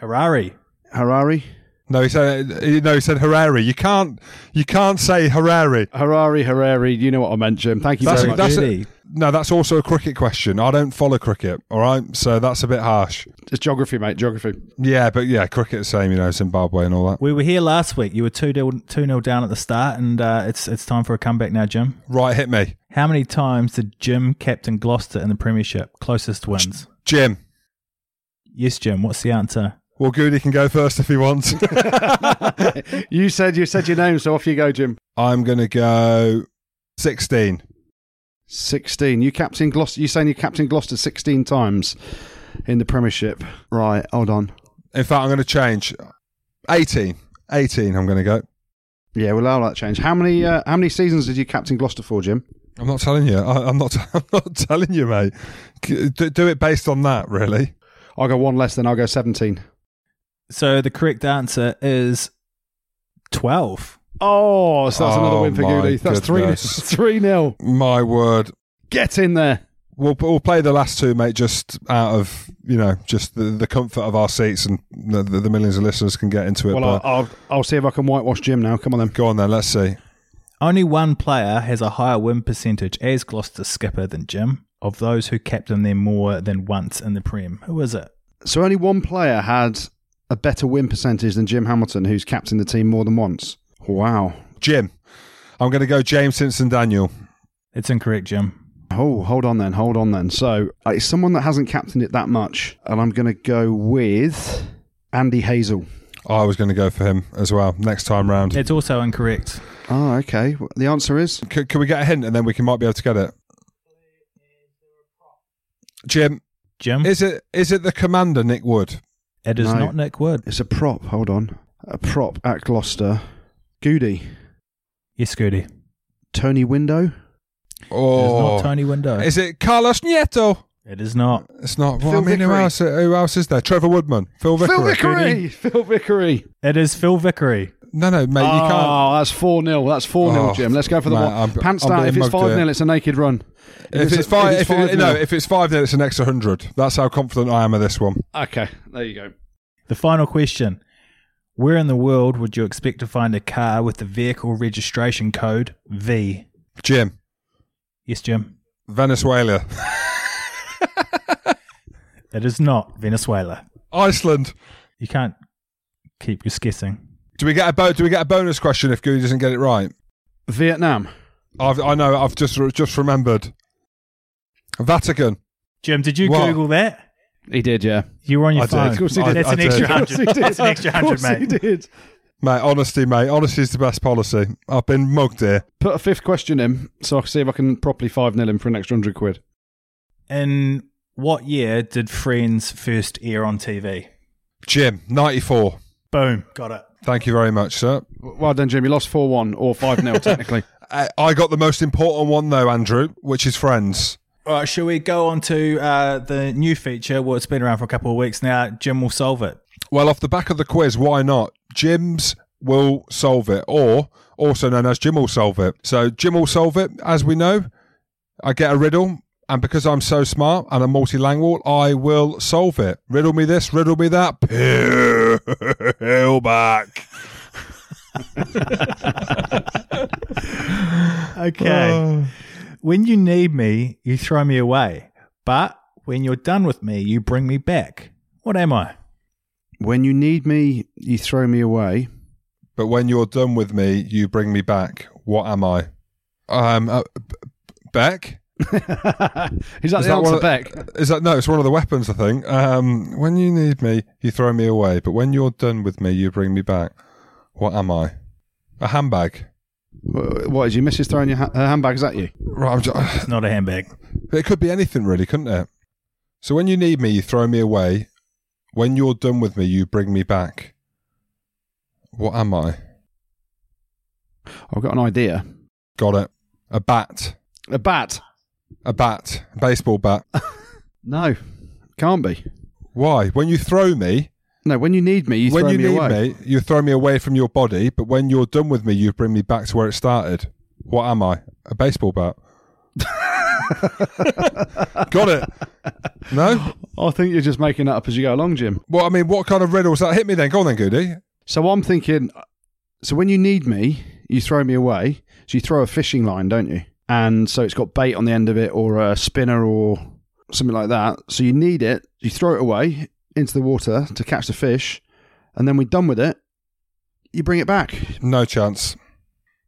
Harare. Harare? No, he said. No, he said Harare. You can't. You can't say Harare. Harare, Harare. You know what I meant, Jim. Thank you That's- very much. that's- Goodey. No, that's also a cricket question. I don't follow cricket. All right, so that's a bit harsh. It's geography, mate. Geography. Yeah, but yeah, cricket the same. You know, Zimbabwe and all that. We were here last week. You were 2 0 two nil down at the start, and uh, it's, it's time for a comeback now, Jim. Right, hit me, How many times did Jim captain Gloucester in the Premiership? Closest wins. Jim. Yes, Jim. What's the answer? Well, Goodey can go first if he wants. you said you said your name, so off you go, Jim. I'm gonna go sixteen. Sixteen. You captain Gloucester. You saying you captain Gloucester sixteen times in the Premiership? Right. Hold on. In fact, I'm gonna change. Eighteen. Eighteen. I'm gonna go. Yeah, we'll allow that change. How many? Uh, how many seasons did you captain Gloucester for, Jim? I'm not telling you. I, I'm not. I'm not telling you, mate. Do, do it based on that, really. I'll go one less. Then I'll go seventeen. So the correct answer is 12. Oh, so that's another Oh, win for my Goodey. That's three goodness. three nil. My word. Get in there. We'll we'll play the last two, mate. Just out of you know, just the, the comfort of our seats, and the, the, the millions of listeners can get into it. Well, but I'll, I'll I'll see if I can whitewash Jim now. Come on then. go on then. Let's see. Only one player has a higher win percentage as Gloucester skipper than Jim, of those who captain them more than once in the Prem. Who is it? So only one player had a better win percentage than Jim Hamilton, who's captained the team more than once. Wow. Jim. I'm going to go James Simpson Daniel. It's incorrect, Jim. Oh, hold on then, hold on then. So uh, it's someone that hasn't captained it that much, and I'm going to go with Andy Hazell. I was going to go for him as well next time round. It's also incorrect. Oh, okay. The answer is C- can we get a hint and then we can might be able to get it? Jim, Jim? is it is it the commander Nick Wood? it is No. not Nick Wood. it's a prop. Hold on, a prop at Gloucester. Goodey, Yes, Goodey. Tony Windo. It is Oh, not Tony Windo. is it Carlos Nieto? it is not. It's not. Well, Phil I mean, who else? Who else is there? Trevor Woodman, Phil Vickery. Phil Vickery. Phil Vickery. It is Phil Vickery. No, no, mate, you oh, can't. Oh, that's 4 0. That's 4 0, Oh, Jim. Let's go for the mate, one. I'm- Pants I'm down. being If it's mugged 5 0, here. it's a naked run. If it's five, if, it's it, 5-0. no, if it's five, then it's an extra hundred. That's how confident I am of this one. Okay, there you go. The final question Where in the world would you expect to find a car with the vehicle registration code V? Jim, Yes, Jim. Venezuela, It is not Venezuela. Iceland. You can't keep just guessing. Do we get a bo- Do we get a bonus question if Goodey doesn't get it right? Vietnam. I've, I know. I've just just remembered. Vatican. Jim, did you What? Google that? He did, yeah. You were on your I did. phone. Of course he did. That's I an did. extra Of course he hundred. did. That's an extra hundred, course hundred, he did. Mate, honesty, mate. Honesty is the best policy. I've been mugged here. Put a fifth question in so I can see if I can properly 5 0 him for an extra 100 quid. In what year did Friends first air on TV? Jim, 94. Boom, got it. Thank you very much, sir. Well done, Jim. You lost 4 1 or 5 0, technically. I, I got the most important one, though, Andrew, which is Friends. All right, shall we go on to uh, the new feature? Well, it's been around for a couple of weeks now. Jim will solve it. Well, off the back of the quiz, why not? Jim's will solve it, or also known as Jim will solve it. So, Jim will solve it, as we know. I get a riddle, and because I'm so smart and I'm multilingual, I will solve it. Riddle me this, riddle me that. Peel back. Okay. When you need me, you throw me away. But when you're done with me, you bring me back. What am I? when you need me, you throw me away. But when you're done with me, you bring me back. What am I? Um, uh, Beck? Is that Is the that answer, one of- Beck? Is that no? It's one of the weapons, I think. Um, when you need me, you throw me away, but when you're done with me, you bring me back. What am I? A handbag. Wh- What is your missus throwing your ha- her handbags at you? Right. I'm just, It's not a handbag. it could be anything, really, couldn't it? So when you need me, you throw me away. When you're done with me, you bring me back. What am I? I've got an idea. Got it. A bat. A bat? A bat. A baseball bat. No, can't be. Why? When you throw me, No, when you need me, you when throw you me need away. me, you throw me away from your body, but when you're done with me, you bring me back to where it started. What am I? A baseball bat. Got it. No? I think you're just making that up as you go along, Jim. Well, I mean, what kind of riddles that hit me then? Go on then, Goodey. So I'm thinking. So when you need me, you throw me away. So you throw a fishing line, don't you? And so it's got bait on the end of it, or a spinner, or something like that. So you need it. You throw it away into the water to catch the fish, and then we're done with it. You bring it back. No chance.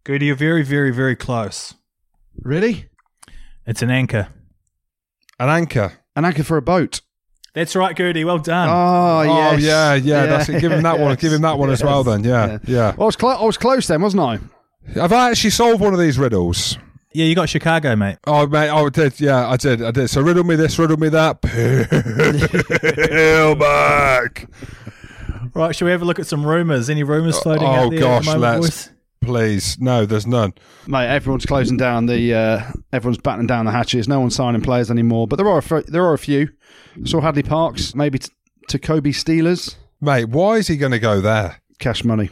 Goodey, you're very, very, very close. Really? It's an anchor. An anchor. An anchor for a boat. That's right, Goodey. Well done. Ah, oh, yes. Oh, yeah, yeah, That's it. Give him that one. Yes. Give him that one as well then. Yeah, yeah. I was, clo- I was close then, wasn't I? Have I actually solved one of these riddles? Yeah, you got Chicago, mate. Oh, mate, oh, I did. Yeah, I did. I did. So riddle me this, riddle me that. Peel back. Right, should we have a look at some rumours? Any rumours floating Oh, out there? gosh, at the moment, let's- boys? Please. No, there's none. Mate, everyone's closing down the. Uh, everyone's battening down the hatches. No one's signing players anymore. But there are a f- there are a few. I saw Hadleigh Parkes, maybe t- to Kobe Steelers. Mate, why is he going to go there? Cash money.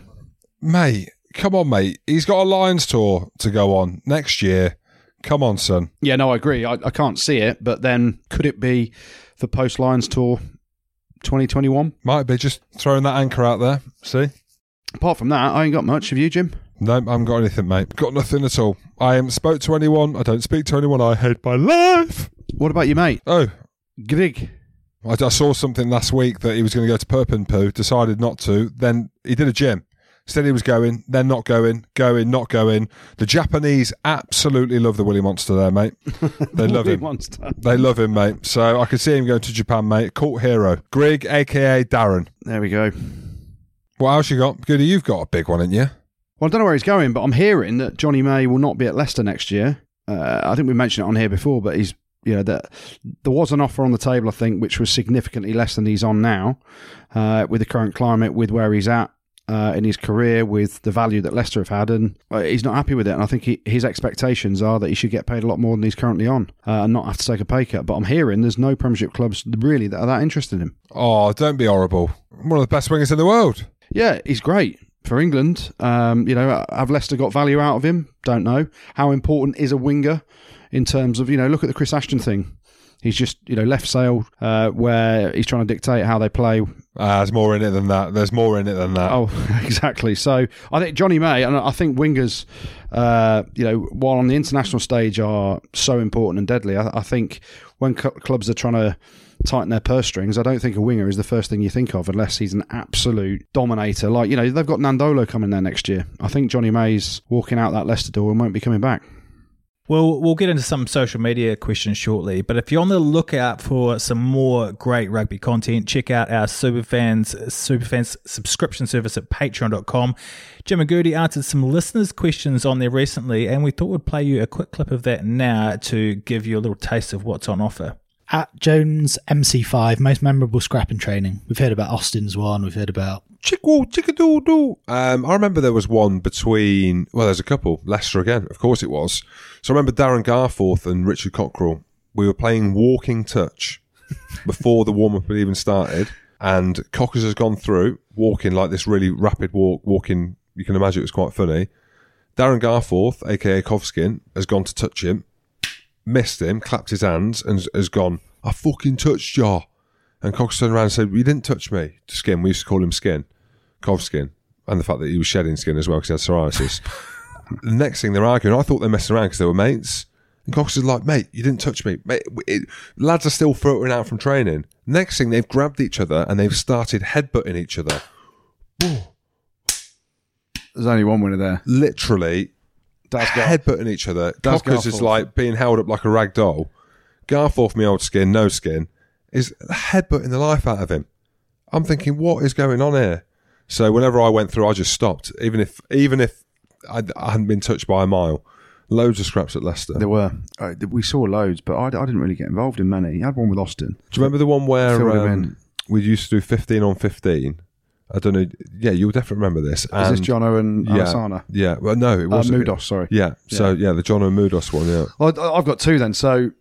Mate, come on, mate. He's got a Lions tour to go on next year. Come on, son. Yeah, no, I agree. I, I can't see it, but then could it be for post Lions tour 2021? Might be just throwing that anchor out there. See? Apart from that, I ain't got much. Have you, Jim? No, I haven't got anything, mate. Got nothing at all. I haven't spoke to anyone. I don't speak to anyone. I hate my life. What about you, mate? Oh, Grig. I, I saw something last week that he was going to go to Perpinpoo, decided not to. Then he did a gym. He was going, then not going, going, not going. The Japanese absolutely love the Willy Monster there, mate. They love him. Monster. They love him, mate. So I could see him going to Japan, mate. Cult hero. Grig, aka Darren. There we go. What else you got? Goodey, you've got a big one, haven't you? Well, I don't know where he's going, but I'm hearing that Johnny May will not be at Leicester next year. Uh, I think we mentioned it on here before, but he's you know that there was an offer on the table, I think, which was significantly less than he's on now, uh, with the current climate, with where he's at uh, in his career, with the value that Leicester have had, and uh, he's not happy with it. And I think he, his expectations are that he should get paid a lot more than he's currently on, uh, and not have to take a pay cut. But I'm hearing there's no Premiership clubs really that are that interested in him. Oh, don't be horrible. One of the best wingers in the world. Yeah, he's great for England. Um, you know, have Leicester got value out of him? Don't know. How important is a winger in terms of you know? Look at the Chris Ashton thing. He's just you know left Sale uh, where he's trying to dictate how they play. Ah, there's more in it than that. There's more in it than that. Oh, exactly. So I think Johnny May, and I think wingers, uh, you know, while on the international stage are so important and deadly, I, I think when cl- clubs are trying to tighten their purse strings, I don't think a winger is the first thing you think of unless he's an absolute dominator. Like you know, they've got Nadolo coming there next year. I think Johnny May's walking out that Leicester door and won't be coming back. Well, we'll get into some social media questions shortly, but if you're on the lookout for some more great rugby content, check out our Superfans Superfans subscription service at patreon.com. Jim and Goodey answered some listeners' questions on there recently, and we thought we'd play you a quick clip of that now to give you a little taste of what's on offer. At Jones MC5, most memorable scrapping training. We've heard about Austin's one. We've heard about Chickle, chickadoo doo. Um, I remember there was one between, well, there's a couple. Leicester again, of course it was. So I remember Darren Garforth and Richard Cockerill. We were playing walking touch before the warm up had even started. And Cockers has gone through, walking like this really rapid walk, walking. You can imagine it was quite funny. Darren Garforth, aka Kovskin, has gone to touch him, missed him, clapped his hands, and has gone, I fucking touched ya. And Cox turned around and said, You didn't touch me. Skin. We used to call him Skin. Skin. And the fact that he was shedding skin as well because he had psoriasis. the next thing they're arguing, I thought they messed around because they were mates. And Cox is like, Mate, you didn't touch me. Mate, it, lads are still filtering out from training. Next thing, they've grabbed each other and they've started headbutting each other. There's only one winner there. Literally, go. headbutting each other. Does Cockers is like being held up like a rag doll. Garforth, me old skin, no skin, is headbutting the life out of him. I'm thinking, what is going on here? So whenever I went through, I just stopped, even if even if I, I hadn't been touched by a mile. Loads of scraps at Leicester. There were. Uh, we saw loads, but I, I didn't really get involved in many. I had one with Austin. Do you remember the one where um, we used to do 15 on 15? I don't know. Yeah, you'll definitely remember this. Is this And- Jono and yeah, Alasana? Yeah, well, no, it Uh, wasn't. Mudos, sorry. Yeah, so yeah, the John and Mudos one. Yeah, Well, I- I've got two then. So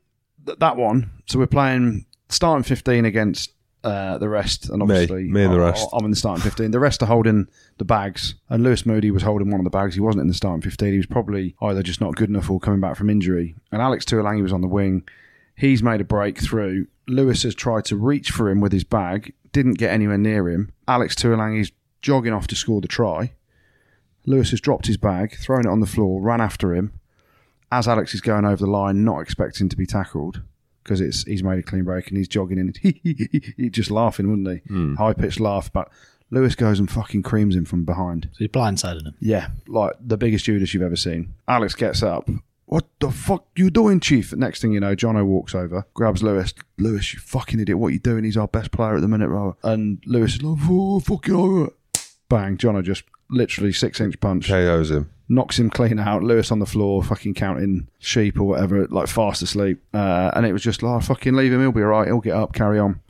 th- that one. So we're playing starting fifteen against uh, the rest, and obviously me me and the rest. I'm in the starting fifteen. The rest are holding the bags, and Lewis Moody was holding one of the bags. He wasn't in the starting fifteen. He was probably either just not good enough or coming back from injury. And Alex Tuilagi was on the wing. He's made a breakthrough. Lewis has tried to reach for him with his bag, didn't get anywhere near him. Alex Tuilagi's jogging off to score the try. Lewis has dropped his bag, thrown it on the floor, ran after him. As Alex is going over the line, not expecting to be tackled because it's he's made a clean break and he's jogging in, he just laughing, wouldn't he? Hmm. High pitched laugh, but Lewis goes and fucking creams him from behind. So he's blindsided him. Yeah, like the biggest Judas you've ever seen. Alex gets up. What the fuck you doing, Chief? Next thing you know, Jono walks over, grabs Lewis. Lewis, you fucking idiot! What you doing? He's our best player at the minute, bro. And Lewis is like, oh, fucking over. Bang! Jono just literally six inch punch KOs him. knocks him clean out. Lewis on the floor, fucking counting sheep or whatever, like fast asleep. Uh, and it was just like, oh, fucking leave him. He'll be all right. He'll get up, carry on.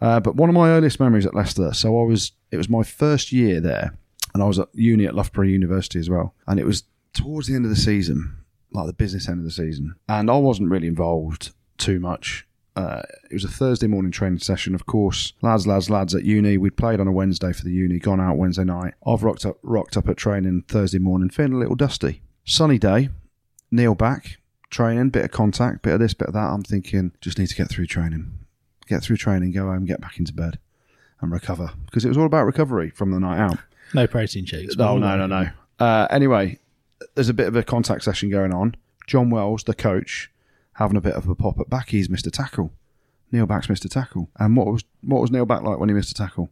Uh, but one of my earliest memories at Leicester. So I was, it was my first year there, and I was at uni at Loughborough University as well. And it was towards the end of the season, like the business end of the season, and I wasn't really involved too much. Uh, it was a Thursday morning training session, of course. Lads, lads, lads at uni. We'd played on a Wednesday for the uni, gone out Wednesday night. I've rocked up, rocked up at training Thursday morning, feeling a little dusty. Sunny day, kneel back, training, bit of contact, bit of this, bit of that. I'm thinking, just need to get through training, get through training, go home, get back into bed, and recover because it was all about recovery from the night out. No protein shakes. No, no, no, no. Uh, anyway, there's a bit of a contact session going on. John Wells, the coach, having a bit of a pop at back. He's a tackle. Neil Back's Mr. tackle. And what was what was Neil Back like when he missed a tackle?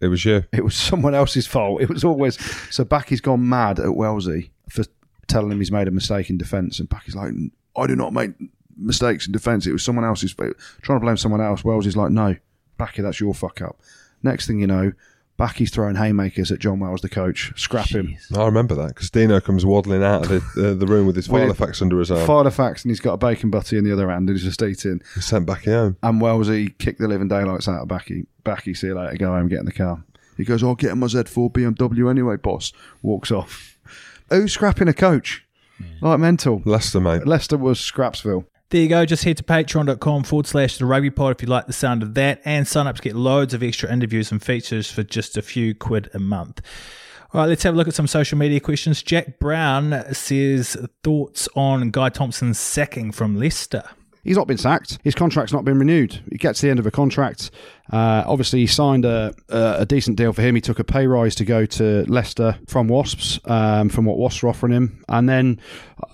It was you. It was someone else's fault. It was always so. Backy's gone mad at Wellesley for telling him he's made a mistake in defence, and Backy's like, "I do not make mistakes in defence. It was someone else's fault." Trying to blame someone else. Wellesley's like, "No, Backy, that's your fuck up." Next thing you know, Backy's throwing haymakers at John Wells, the coach. Scrap him. I remember that because Dino comes waddling out of the, uh, the room with his With- Filofax under his arm. Filofax, and he's got a bacon butty in the other hand, and he's just eating. He's sent back home. And Wellesley kicked the living daylights out of Backy. Backy, see you later. Go home, get in the car. He goes, "I'll get in my Z4 BMW anyway, boss." Walks off. Who's scrapping a coach? Like mental. Leicester, mate. Leicester was Scrapsville. There you go. Just head to patreon.com forward slash the rugby pod if you like the sound of that and sign up to get loads of extra interviews and features for just a few quid a month. All right, let's have a look at some social media questions. Jack Brown says thoughts on Guy Thompson's sacking from Leicester. He's not been sacked. His contract's not been renewed. He gets to the end of a contract. Uh, obviously, he signed a, a, decent deal for him. He took a pay rise to go to Leicester from Wasps, um, from what Wasps are offering him. And then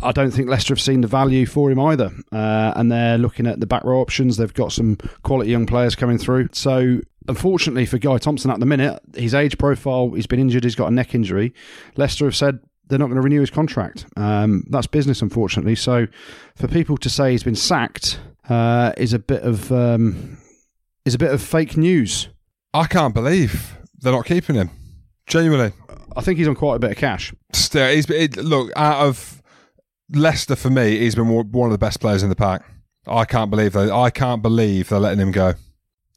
I don't think Leicester have seen the value for him either. Uh, and they're looking at the back row options. They've got some quality young players coming through. So, unfortunately for Guy Thompson at the minute, his age profile, he's been injured, he's got a neck injury. Leicester have said they're not going to renew his contract. Um, that's business, unfortunately. So, for people to say he's been sacked uh, is a bit of um, is a bit of fake news. I can't believe they're not keeping him. Genuinely. I think he's on quite a bit of cash. Still, he's it, look out of Leicester for me. He's been one one of the best players in the pack. I can't believe they. I can't believe they're letting him go.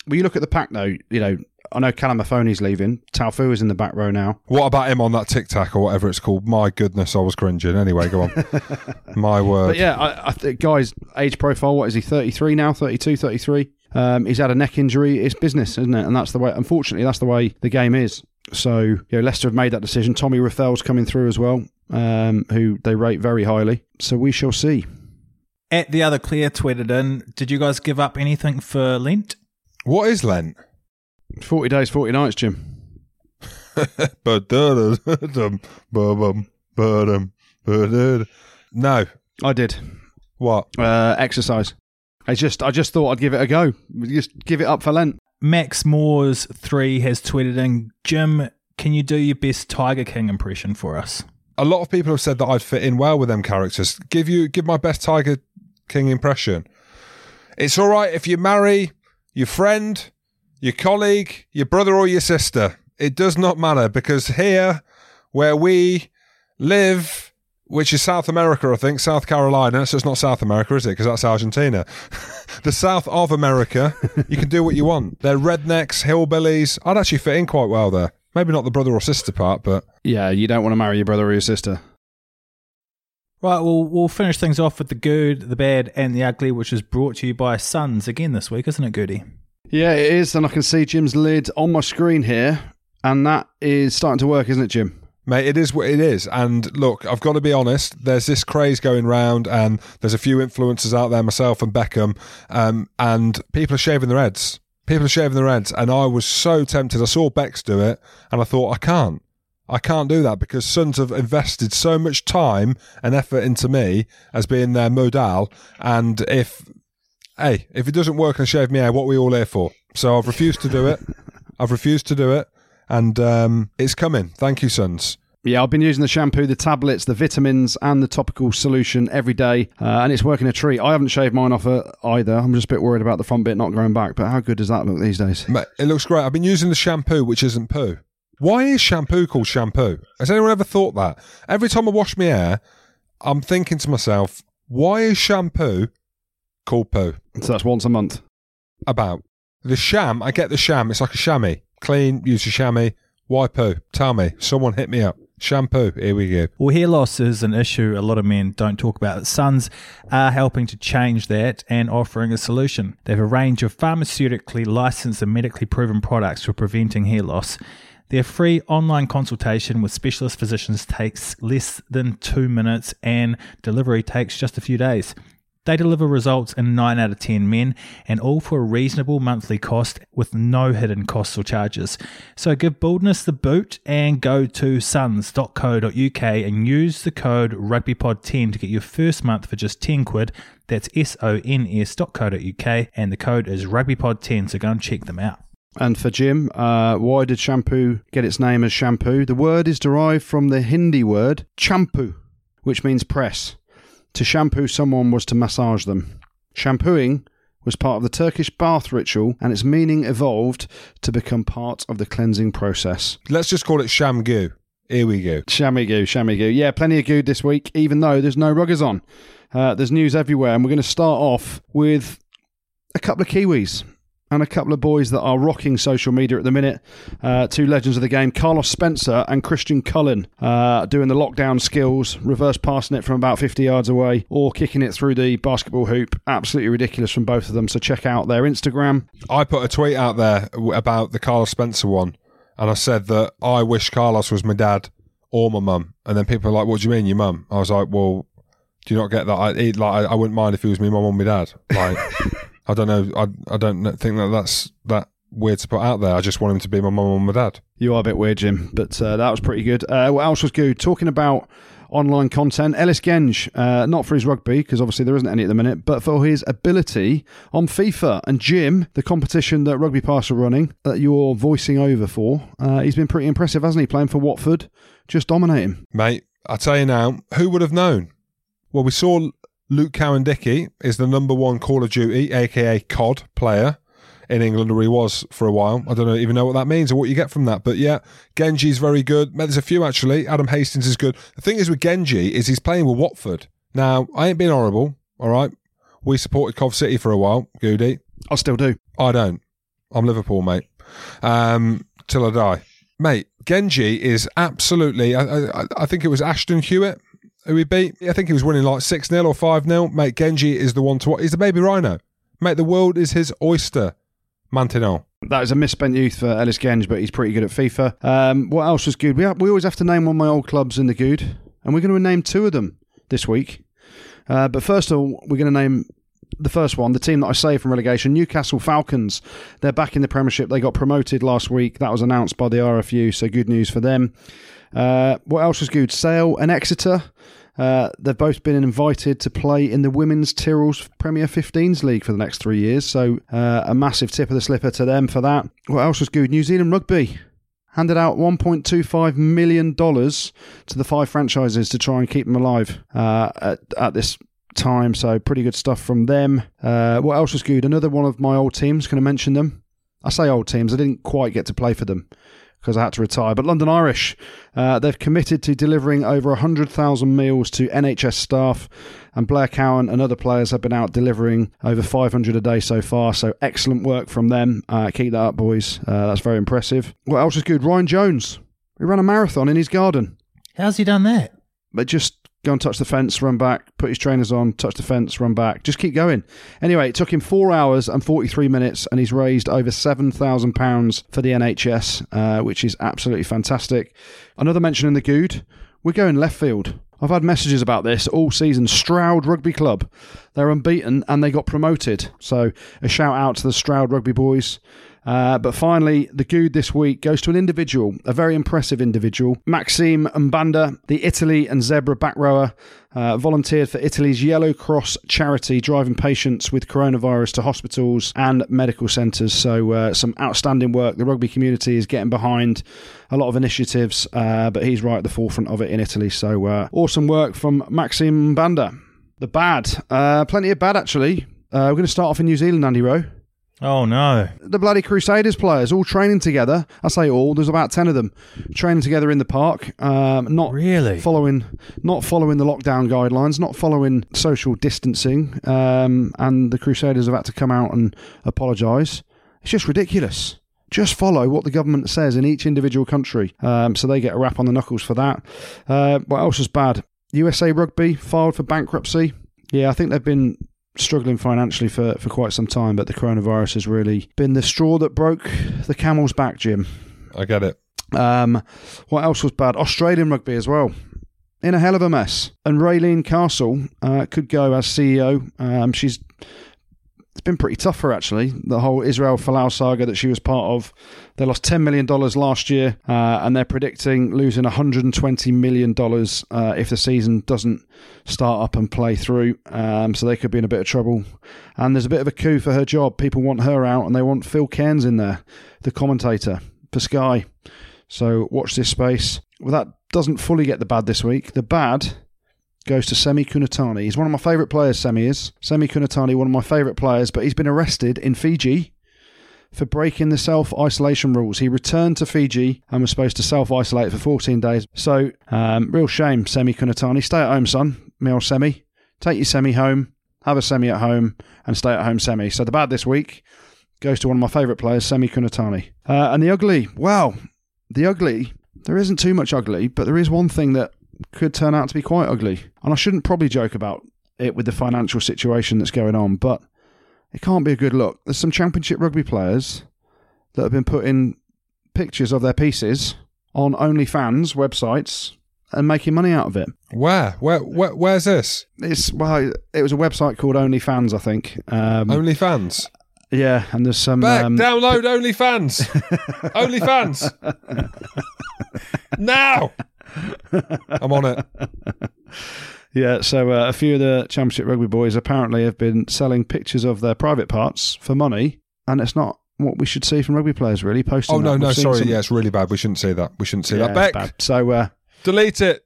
Well, you look at the pack though. You know, I know Kalamafoni's leaving. Taufu is in the back row now. What about him on that tic tac or whatever it's called? My goodness, I was cringing. Anyway, go on. My word. But yeah, I, I think guy's age profile. What is he? Thirty three now. 32, 33. Um, he's had a neck injury. It's business, isn't it? And that's the way. Unfortunately, that's the way the game is. So you know, Leicester have made that decision. Tommy Reffell's coming through as well, um, who they rate very highly. So we shall see. At the other Claire tweeted in, did you guys give up anything for Lent? What is Lent? Forty days, forty nights, Jim. No. I did. What? Uh, exercise. I just, I just thought I'd give it a go. Just give it up for Lent. Max Moores three has tweeted in, Jim, can you do your best Tiger King impression for us? a lot of people have said that I'd fit in well with them characters. Give you give my best Tiger King impression. It's all right if you marry your friend, your colleague, your brother, or your sister. It does not matter because here, where we live, which is South America, I think, South Carolina. So it's not South America, is it? Because that's Argentina. the south of America, you can do what you want. They're rednecks, hillbillies. I'd actually fit in quite well there. Maybe not the brother or sister part, but Yeah, you don't want to marry your brother or your sister. Right, well, we'll finish things off with the good, the bad, and the ugly, which is brought to you by Sons again this week, isn't it, Goodey? Yeah, it is, and I can see Jim's lid on my screen here, and that is starting to work, isn't it, Jim? Mate, it is what it is. And look, I've got to be honest, there's this craze going round, and there's a few influencers out there, myself and Beckham, um, and people are shaving their heads. People are shaving their heads. And I was so tempted. I saw Bex do it, and I thought, I can't. I can't do that because Sons have invested so much time and effort into me as being their modal. And if, hey, if it doesn't work and shave me hair, what are we all here for? So I've refused to do it. I've refused to do it. And um, it's coming. Thank you, Sons. Yeah, I've been using the shampoo, the tablets, the vitamins, and the topical solution every day, uh, and it's working a treat. I haven't shaved mine off uh, either. I'm just a bit worried about the front bit not growing back, but how good does that look these days? Mate, It looks great. I've been using the shampoo, which isn't poo. Why is shampoo called shampoo? Has anyone ever thought that? Every time I wash my hair, I'm thinking to myself, why is shampoo called poo? So that's once a month. About the sham, I get the sham. It's like a chamois. Clean, use a chamois. Why poo? Tell me. Someone hit me up. Shampoo. Here we go. Well, hair loss is an issue a lot of men don't talk about. Sons are helping to change that and offering a solution. They have a range of pharmaceutically licensed and medically proven products for preventing hair loss. Their free online consultation with specialist physicians takes less than two minutes and delivery takes just a few days. They deliver results in 9 out of 10 men and all for a reasonable monthly cost with no hidden costs or charges. So give baldness the boot and go to sons.co.uk and use the code rugbypod10 to get your first month for just 10 quid. That's S-O-N-S.co.uk and the code is rugbypod10 so go and check them out. And for Jim, uh, why did shampoo get its name as shampoo? The word is derived from the Hindi word champu, which means press. To shampoo someone was to massage them. Shampooing was part of the Turkish bath ritual, and its meaning evolved to become part of the cleansing process. Let's just call it shamgoo. Here we go. Shamigoo, Shamigoo. Yeah, plenty of goo this week, even though there's no ruggers on. Uh, there's news everywhere, and we're going to start off with a couple of Kiwis and a couple of boys that are rocking social media at the minute. Uh, two legends of the game, Carlos Spencer and Christian Cullen, uh, doing the lockdown skills, reverse passing it from about 50 yards away, or kicking it through the basketball hoop. Absolutely ridiculous from both of them. So check out their Instagram. I put a tweet out there about the Carlos Spencer one, and I said that I wish Carlos was my dad or my mum. And then people are like, "What do you mean, your mum?" I was like, "Well, do you not get that? I like, I, I wouldn't mind if he was my mum or my dad. Like, I don't know. I I don't think that that's that weird to put out there. I just want him to be my mum and my dad. You are a bit weird, Jim, but uh, that was pretty good. Uh, what else was good? Talking about online content, Ellis Genge, uh, not for his rugby, because obviously there isn't any at the minute, but for his ability on FIFA. And Jim, the competition that Rugby Pass are running, that you're voicing over for, uh, he's been pretty impressive, hasn't he? Playing for Watford, just dominating. Mate, I tell you now, who would have known? Well, we saw Luke Cowan-Dickie is the number one Call of Duty, aka COD player in England, where he was for a while. I don't even know what that means or what you get from that. But yeah, Genji's very good. There's a few actually. Adam Hastings is good. The thing is with Genji is he's playing with Watford. Now, I ain't been horrible, all right? We supported Cov City for a while, Goodey. I still do. I don't. I'm Liverpool, mate. Um, till I die, mate. Genji is absolutely. I, I, I think it was Ashton Hewitt who he beat. I think he was winning like six 0 or five 0 Mate, Genji is the one to. Watch. He's the baby rhino, mate. The world is his oyster. Mantinol. That is a misspent youth for Ellis Genge, but he's pretty good at FIFA. Um, what else was good? We, ha- we always have to name one of my old clubs in the good, and we're going to name two of them this week. Uh, but first of all, we're going to name the first one, the team that I saved from relegation, Newcastle Falcons. They're back in the Premiership. They got promoted last week. That was announced by the RFU, so good news for them. Uh, what else was good? Sale and Exeter. Uh, they've both been invited to play in the Women's Tyrrell's Premier 15s League for the next three years, so uh, a massive tip of the slipper to them for that. What else was good? New Zealand Rugby handed out $1.25 million to the five franchises to try and keep them alive uh, at, at this time. So, pretty good stuff from them. Uh, what else was good? Another one of my old teams. Can I mention them? I say old teams. I didn't quite get to play for them because I had to retire. But London Irish, uh, they've committed to delivering over 100,000 meals to NHS staff, and Blair Cowan and other players have been out delivering over 500 a day so far. So excellent work from them. Uh, keep that up, boys. Uh, that's very impressive. What else is good? Ryan Jones. He ran a marathon in his garden. How's he done that? But just go and touch the fence, run back, put his trainers on, touch the fence, run back. Just keep going. Anyway, it took him four hours and 43 minutes, and he's raised over £7,000 for the NHS, uh, which is absolutely fantastic. Another mention in the Good, we're going left field. I've had messages about this all season. Stroud Rugby Club. They're unbeaten and they got promoted. So a shout out to the Stroud Rugby boys. Uh, but finally, the good this week goes to an individual, a very impressive individual. Maxime Mbanda, the Italy and Zebre back rower, uh, volunteered for Italy's Yellow Cross charity, driving patients with coronavirus to hospitals and medical centres. So, uh, some outstanding work. The rugby community is getting behind a lot of initiatives, uh, but he's right at the forefront of it in Italy. So, uh, awesome work from Maxime Mbanda. The bad, plenty of bad actually. we're going to start off in New Zealand, Andy Rowe. Oh no! The bloody Crusaders players all training together. I say all. There's about ten of them training together in the park. Um, not really following, not following the lockdown guidelines, not following social distancing. Um, and the Crusaders have had to come out and apologise. It's just ridiculous. Just follow what the government says in each individual country. Um, so they get a rap on the knuckles for that. Uh, what else is bad? USA Rugby filed for bankruptcy. Yeah, I think they've been struggling financially for, for quite some time, but the coronavirus has really been the straw that broke the camel's back, Jim. I get it. Um, what else was bad? Australian rugby as well. In a hell of a mess. And Raelene Castle uh, could go as CEO. Um, she's it's been pretty tough for her, actually. The whole Israel Folau saga that she was part of. They lost $10 million last year, uh, and they're predicting losing $120 million uh, if the season doesn't start up and play through. Um, so they could be in a bit of trouble. And there's a bit of a coup for her job. People want her out, and they want Phil Kearns in there, the commentator for Sky. So watch this space. Well, that doesn't fully get the bad this week. The bad goes to Semi Kunatani. He's one of my favourite players, Semi is. Semi Kunatani, one of my favourite players, but he's been arrested in Fiji for breaking the self isolation rules. He returned to Fiji and was supposed to self isolate for 14 days. So, um, real shame, Semi Kunatani. Stay at home, son. Me old Semi. Take your Semi home, have a Semi at home, and stay at home, Semi. So, the bad this week goes to one of my favourite players, Semi Kunatani. Uh, and the ugly, well, the ugly, there isn't too much ugly, but there is one thing that could turn out to be quite ugly. And I shouldn't probably joke about it with the financial situation that's going on, but it can't be a good look. There's some championship rugby players that have been putting pictures of their pieces on OnlyFans websites and making money out of it. Where? Where? where where's this? It's well, it was a website called OnlyFans, I think. Um, OnlyFans. Yeah, and there's some. Back, um, download OnlyFans. OnlyFans. now. I'm on it. Yeah, so uh, a few of the Championship Rugby boys apparently have been selling pictures of their private parts for money, and it's not what we should see from rugby players, really. Posting. Oh no, no, sorry. some- Yeah, it's really bad. We shouldn't say that. We shouldn't say Yeah, that. Beck, bad. So uh, delete it.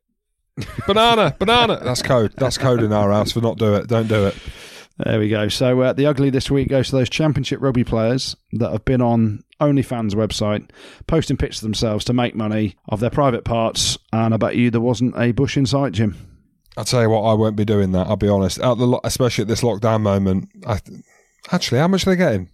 Banana, banana. That's code. That's code in our house for not do it. Don't do it. There we go. So uh, the ugly this week goes to those Championship Rugby players that have been on OnlyFans website posting pictures of themselves to make money of their private parts, and I bet you there wasn't a bush in sight, Jim. I'll tell you what. I won't be doing that. I'll be honest. At the lo- especially at this lockdown moment. I, actually, how much are they getting?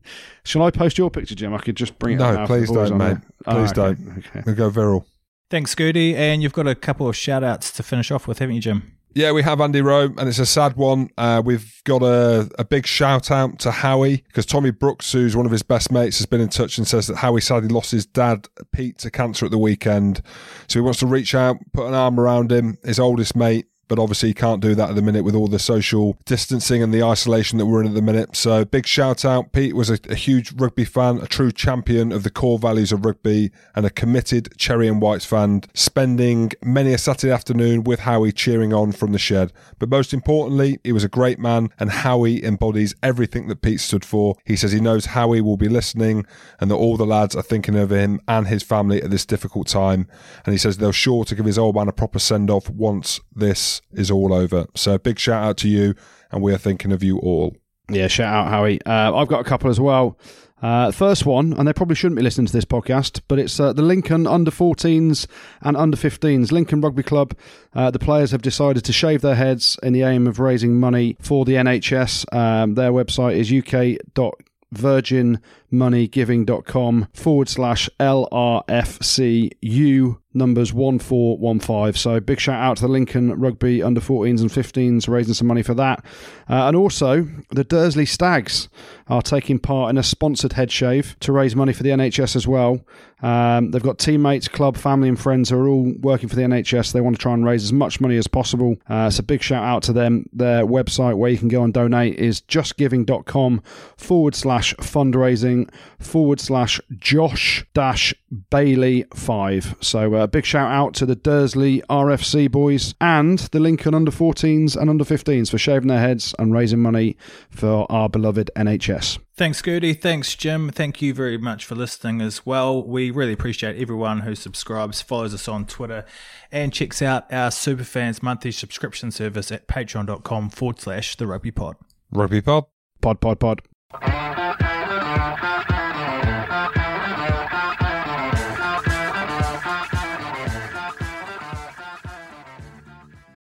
Shall I post your picture, Jim? I could just bring it. No, up now for the please don't, on mate. there. Oh, Please okay, don't. Okay. They go viral. Thanks, Goodey. And you've got a couple of shout outs to finish off with, haven't you, Jim? Yeah, we have Andy Rowe, and it's a sad one. Uh, we've got a, a big shout out to Howie because Tommy Brooks, who's one of his best mates, has been in touch and says that Howie sadly lost his dad, Pete, to cancer at the weekend. So he wants to reach out, put an arm around him, his oldest mate, but obviously he can't do that at the minute with all the social distancing and the isolation that we're in at the minute. So big shout out. Pete was a, a huge rugby fan, a true champion of the core values of rugby, and a committed Cherry and Whites fan, spending many a Saturday afternoon with Howie cheering on from the shed. But most importantly, he was a great man, and Howie embodies everything that Pete stood for. He says he knows Howie will be listening and that all the lads are thinking of him and his family at this difficult time. And he says they're sure to give his old man a proper send off once this is all over. So big shout out to you, and we are thinking of you all. Yeah, shout out, Howie. Uh, I've got a couple as well. Uh, first one, and they probably shouldn't be listening to this podcast, but it's uh, the Lincoln under 14s and under 15s. Lincoln Rugby Club, uh, the players have decided to shave their heads in the aim of raising money for the NHS. Um, their website is uk.virginmoneygiving.com forward slash LRFCU numbers 1415. So big shout out to the Lincoln Rugby under 14s and 15s raising some money for that. Uh, and also, the Dursley Stags are taking part in a sponsored head shave to raise money for the NHS as well. Um, they've got teammates, club, family, and friends who are all working for the NHS. They want to try and raise as much money as possible. Uh, so big shout out to them. Their website where you can go and donate is justgiving.com forward slash fundraising forward slash Josh dash Bailey 5. So a uh, big shout out to the Dursley RFC boys and the Lincoln under 14s and under 15s for shaving their heads and raising money for our beloved NHS. Thanks, Gertie. Thanks, Jim. Thank you very much for listening as well. We really appreciate everyone who subscribes, follows us on Twitter, and checks out our Superfans monthly subscription service at patreon.com forward slash the rugby pod. Rugby pod. Pod, pod, pod.